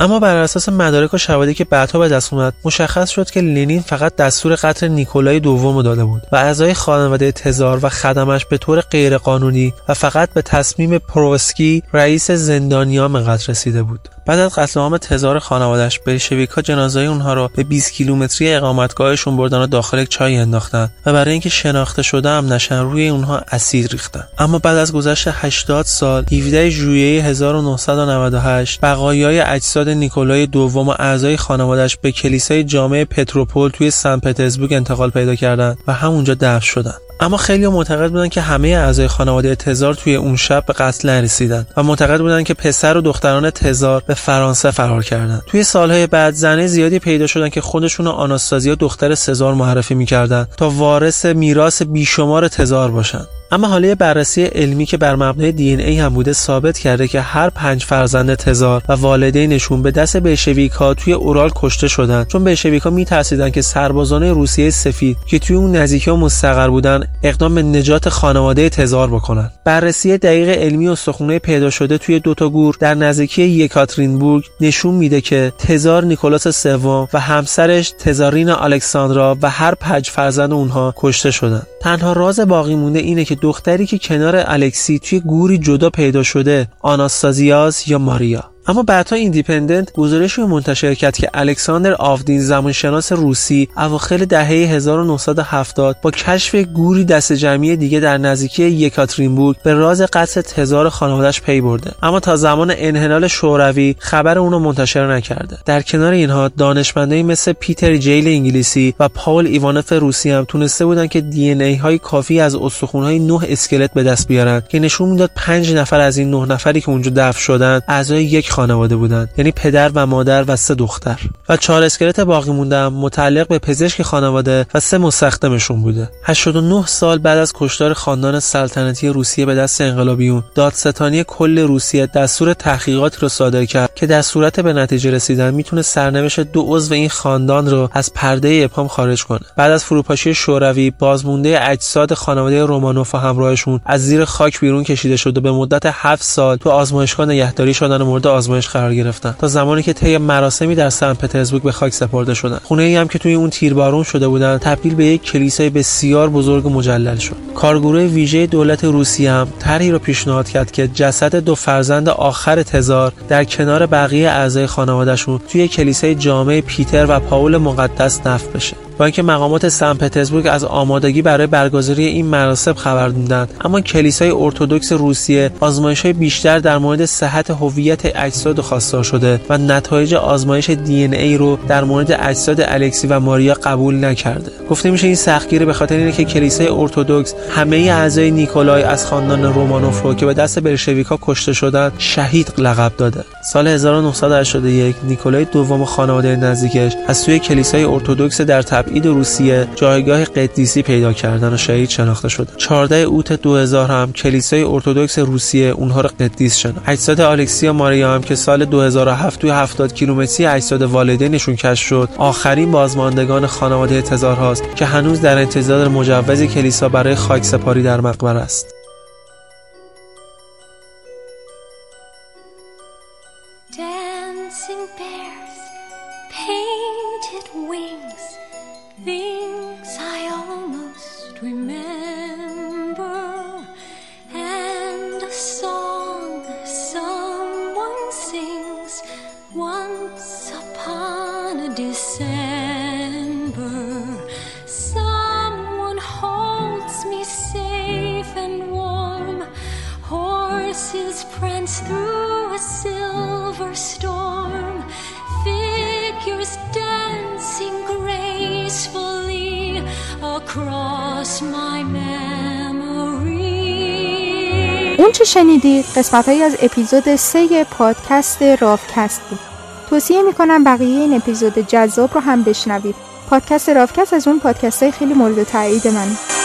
اما بر اساس مدارک و شواهدی که بعدها به دست اومد مشخص شد که لنین فقط دستور قتل نیکولای دوم داده بود و اعضای خانواده تزار و خدمش به طور غیرقانونی و فقط به تصمیم پروسکی رئیس زندانیان قتل رسیده بود. بعد از قتل عام تزار خانوادش بلشویکا جنازه اونها رو به 20 کیلومتری اقامتگاهشون بردن و داخل چای انداختن و برای اینکه شناخته شده هم نشن روی اونها اسید ریختن. اما بعد از گذشت 80 سال 17 ژوئیه 1998 بقایای اجساد نیکولای دوم و اعضای خانوادش به کلیسای جامع پتروپول توی سن پترزبورگ انتقال پیدا کردند و همونجا دفن شدند اما خیلی معتقد بودن که همه اعضای خانواده تزار توی اون شب به قتل نرسیدن و معتقد بودن که پسر و دختران تزار به فرانسه فرار کردند. توی سالهای بعد زنه زیادی پیدا شدن که خودشون رو آناستازیا دختر سزار معرفی می‌کردن تا وارث میراث بیشمار تزار باشن اما حالا بررسی علمی که بر مبنای دی ای هم بوده ثابت کرده که هر پنج فرزند تزار و والدینشون به دست بلشویک ها توی اورال کشته شدن. چون بلشویک ها میترسیدن که سربازان روسیه سفید که توی اون نزدیکی مستقر بودن اقدام به نجات خانواده تزار بکنن. بررسی دقیق علمی و سخونه پیدا شده توی دوتا گور در نزدیکی یکاترینبورگ نشون میده که تزار نیکولاس سوم و همسرش تزارین الکساندرا و هر پنج فرزند اونها کشته شدن. تنها راز باقی مونده اینه که دختری که کنار الکسی توی گوری جدا پیدا شده آناستازیاس یا ماریا؟ اما بعدها ایندیپندنت گزارشی منتشر کرد که الکساندر آودونین زمین‌شناس روسی اواخر دهه 1970 با کشف گوری دست جمعی دیگه در نزدیکی یکاترینبورگ به راز قتل تزار خانوادش پی برده. اما تا زمان انحلال شوروی خبر اونو منتشر نکرده. در کنار اینها دانشمندایی مثل پیتر جیل انگلیسی و پاول ایوانوف روسی هم تونسته بودن که DNA های کافی از استخونهای نه اسکلت به دست بیارن که نشون می‌داد پنج نفر از این نه نفری که اونجا دفن شدن اعضای یک خانواده بودند یعنی پدر و مادر و سه دختر. و چهار اسکلت باقی موندم متعلق به پزشک خانواده و سه مستخدمشون بوده. 89 سال بعد از کشتار خاندان سلطنتی روسیه به دست انقلابیون دادستانی کل روسیه دستور تحقیقات رو صادر کرد که در صورت به نتیجه رسیدن می‌تونه سرنوشت دو عضو این خاندان رو از پرده اپام خارج کنه. بعد از فروپاشی شوروی بازمونده اجساد خانواده رومانوف و همراهشون از زیر خاک بیرون کشیده شد و به مدت 7 سال تو آزمایشگاه نگهداری شدن و مورد آزمایش قرار گرفتن. تا زمانی که طی مراسمی در سن پترزبورگ به خاک سپرده شدن. خونه ای هم که توی اون تیربارون شده بودن تبدیل به یک کلیسای بسیار بزرگ و مجلل شد. کارگروه ویژه دولت روسیه هم طرحی رو پیشنهاد کرد که جسد دو فرزند آخر تزار در کنار بقیه اعضای خانوادهشون توی کلیسای جامع پیتر و پاول مقدس دفن بشه. با اینکه مقامات سن پترزبورگ از آمادگی برای برگزاری این مراسم خبر دادند. اما کلیسای ارتودکس روسیه آزمایش های بیشتر در مورد صحت هویت اجساد خواستار شده و نتایج آزمایش دی ای رو در مورد اجساد الکسی و ماریا قبول نکرده. گفته میشه این سختگیری به خاطر اینه که کلیسای ارتودکس همه اعضای نیکولای از خاندان رومانوف رو که به دست بلشویکا کشته شدند شهید لقب داده. سال 1981 نیکولای دوم خانواده نزدیکش از سوی کلیسای ارتودکس در تبعید روسیه جایگاه قدیسی پیدا کردن و شهید شناخته شده 14 اوت 2000 هم کلیسای ارتودکس روسیه اونها را قدیس شناخت اجساد الکسیا ماریا هم که سال 2007 توی 70 کیلومتری اجساد والدینشون کشف شد آخرین بازماندگان خانواده تزار هاست که هنوز در انتظار مجوز کلیسا برای خاک سپاری در مقبره است. Memory. اون چه شنیدید قسمت های از اپیزود 3 پادکست رافکست بود. توصیه می‌کنم بقیه این اپیزود جذاب رو هم بشنوید. پادکست رافکست از اون پادکست های خیلی مورد تایید منه.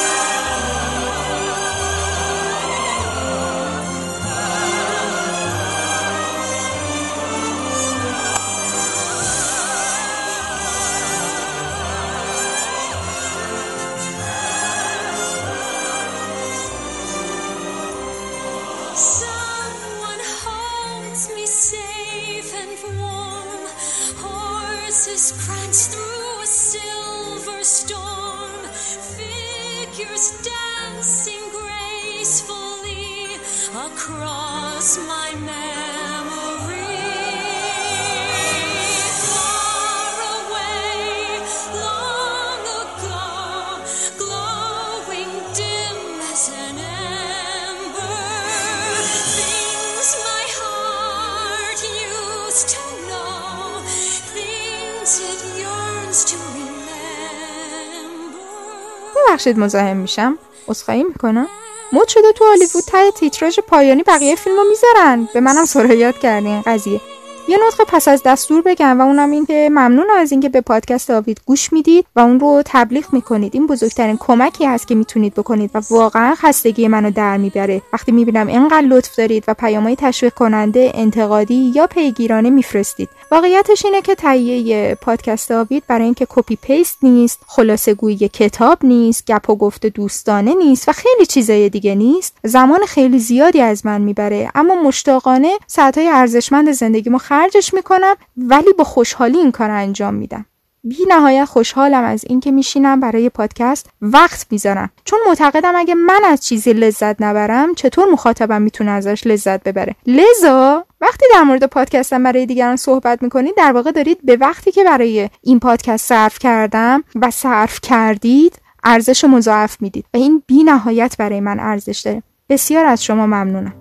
ببخشید مزاحم میشم. عذرخواهی می‌کنم. مد شده تو هالیوود ته تیتراژ پایانی بقیه فیلمو می‌ذارن. به منم سرایت کرده این قضیه. یه نطق پس از دستور بگم و اونم این که ممنونم از اینکه به پادکست آوید گوش می‌دید و اون رو تبلیغ می‌کنید. این بزرگترین کمکی هست که می‌تونید بکنید و واقعا خستگی منو در می‌بره. وقتی می‌بینم اینقدر لطف دارید و پیامهای تشویق کننده انتقادی یا پیگیرانه میفرستید. واقعیتش اینه که تهیه پادکست آوید برای اینکه copy paste نیست خلاصه گویی کتاب نیست گپ و گفت دوستانه نیست و خیلی چیزای دیگه نیست. زمان خیلی زیادی از من می‌بره. اما مشتاقانه ساعتهای ارزشمند زندگیمو خرجش می‌کنم ولی با خوشحالی این کار انجام میدم. بی نهایت خوشحالم از اینکه میشینم برای پادکست وقت می‌ذارم. چون معتقدم اگه من از چیزی لذت نبرم چطور مخاطبم می‌تونه ازش لذت ببره؟ لذا وقتی در مورد پادکستم برای دیگران صحبت می‌کنید در واقع دارید به وقتی که برای این پادکست صرف کردم و صرف کردید ارزش مضاعف می‌دید. و این بی نهایت برای من ارزش داره. بسیار از شما ممنونم.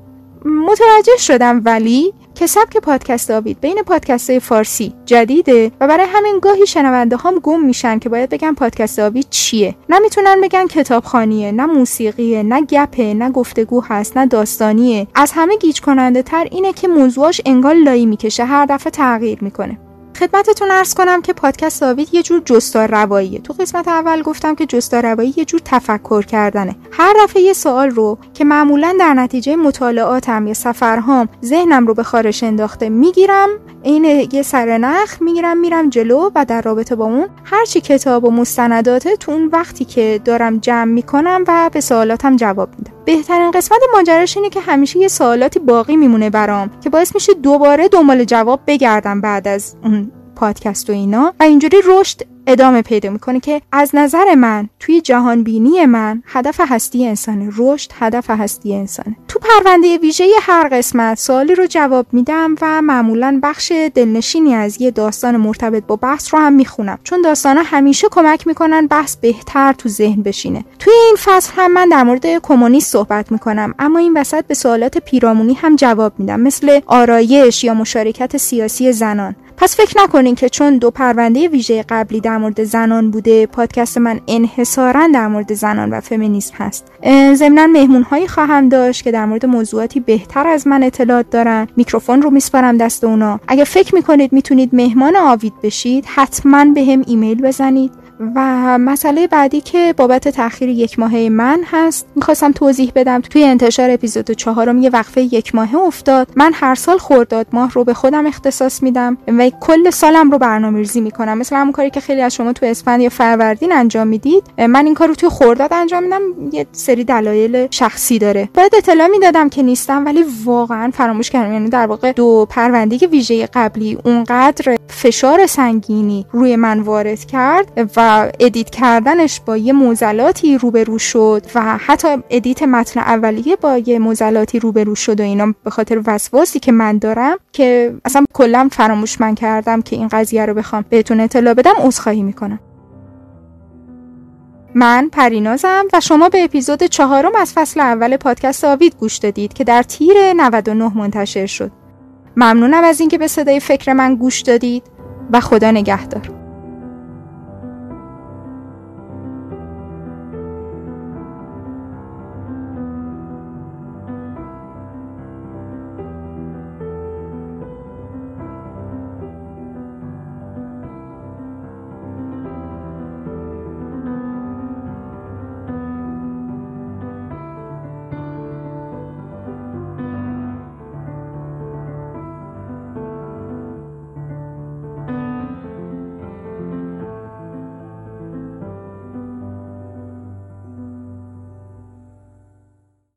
متوجه شدم ولی که سبک پادکست آوید بین پادکست فارسی جدیده و برای همین گاهی شنونده هم گم میشن که باید بگن پادکست آوید چیه. نمی‌تونن بگن کتابخانیه نه موسیقیه نه گپه نه گفتگو هست نه داستانیه. از همه گیج کننده تر اینه که موضوعش انگار لایی می‌کشه هر دفعه تغییر می‌کنه. خدمتتون ارز کنم که پادکست داوید یه جور جستار رواییه. تو قسمت اول گفتم که جستار روایی یه جور تفکر کردنه. هر دفعه یه سوال رو که معمولا در نتیجه مطالعاتم یا سفرهام ذهنم رو به خارش انداخته می‌گیرم این یه سرنخ می‌گیرم میرم جلو و در رابطه با اون هرچی کتاب و مستنداته تو اون وقتی که دارم جمع می‌کنم و به سوالاتم جواب میدم. بهترین قسمت ماجراش اینه که همیشه یه سوالاتی باقی میمونه برام که باعث میشه دوباره دنبال جواب بگردم بعد از اون پادکست و اینا. و اینجوری رشد ادامه پیدا می‌کنه که از نظر من توی جهان بینی من هدف هستی انسانه. رشد هدف هستی انسانه. تو پرونده ویژه هر قسمت سوالی رو جواب میدم و معمولا بخش دلنشینی از یه داستان مرتبط با بحث رو هم می‌خونم. چون داستانا همیشه کمک می‌کنن بحث بهتر تو ذهن بشینه. توی این فصل هم من در مورد کمونیست صحبت می‌کنم. اما این وسط به سوالات پیرامونی هم جواب میدم. مثل آرایش یا مشارکت سیاسی زنان. پس فکر نکنین که چون دو پرونده ویژه قبلی در مورد زنان بوده پادکست من انحصارا در مورد زنان و فمینیسم هست. ضمنا مهمون هایی خواهم داشت که در مورد موضوعاتی بهتر از من اطلاعات دارن. میکروفون رو میسپارم دست اونا. اگه فکر می‌کنید می‌تونید مهمان آوید بشید حتما به هم ایمیل بزنید. و مسئله بعدی که بابت تاخیر یک ماهه من هست می‌خواستم توضیح بدم. توی انتشار اپیزود چهارم یه وقفه یک ماهه افتاد. من هر سال خورداد ماه رو به خودم اختصاص میدم و کل سالم رو برنامه ریزی می‌کنم. مثل همون کاری که خیلی از شما تو اسفند یا فروردین انجام می‌دید من این کار رو توی خورداد انجام میدم. یه سری دلایل شخصی داره. باید اطلاع می‌دادم که نیستم ولی واقعا فراموش کردم. یعنی در واقع دو پرونده ویژه قبلی اونقدر فشار سنگینی روی من وارد کرد edit کردنش با یه معضلاتی روبرو شد و حتی edit متن اولیه با یه معضلاتی روبرو شد و اینا به خاطر وسواسی که من دارم که اصلا کلا فراموش من کردم که این قضیه رو بخوام بهتون اطلاع بدم عذرخواهی می‌کنم. من پرینازم و شما به اپیزود چهارم از فصل اول پادکست آوید گوش دادید که در تیر 99 منتشر شد. ممنونم از اینکه به صدای فکر من گوش دادید و خدا نگهدار.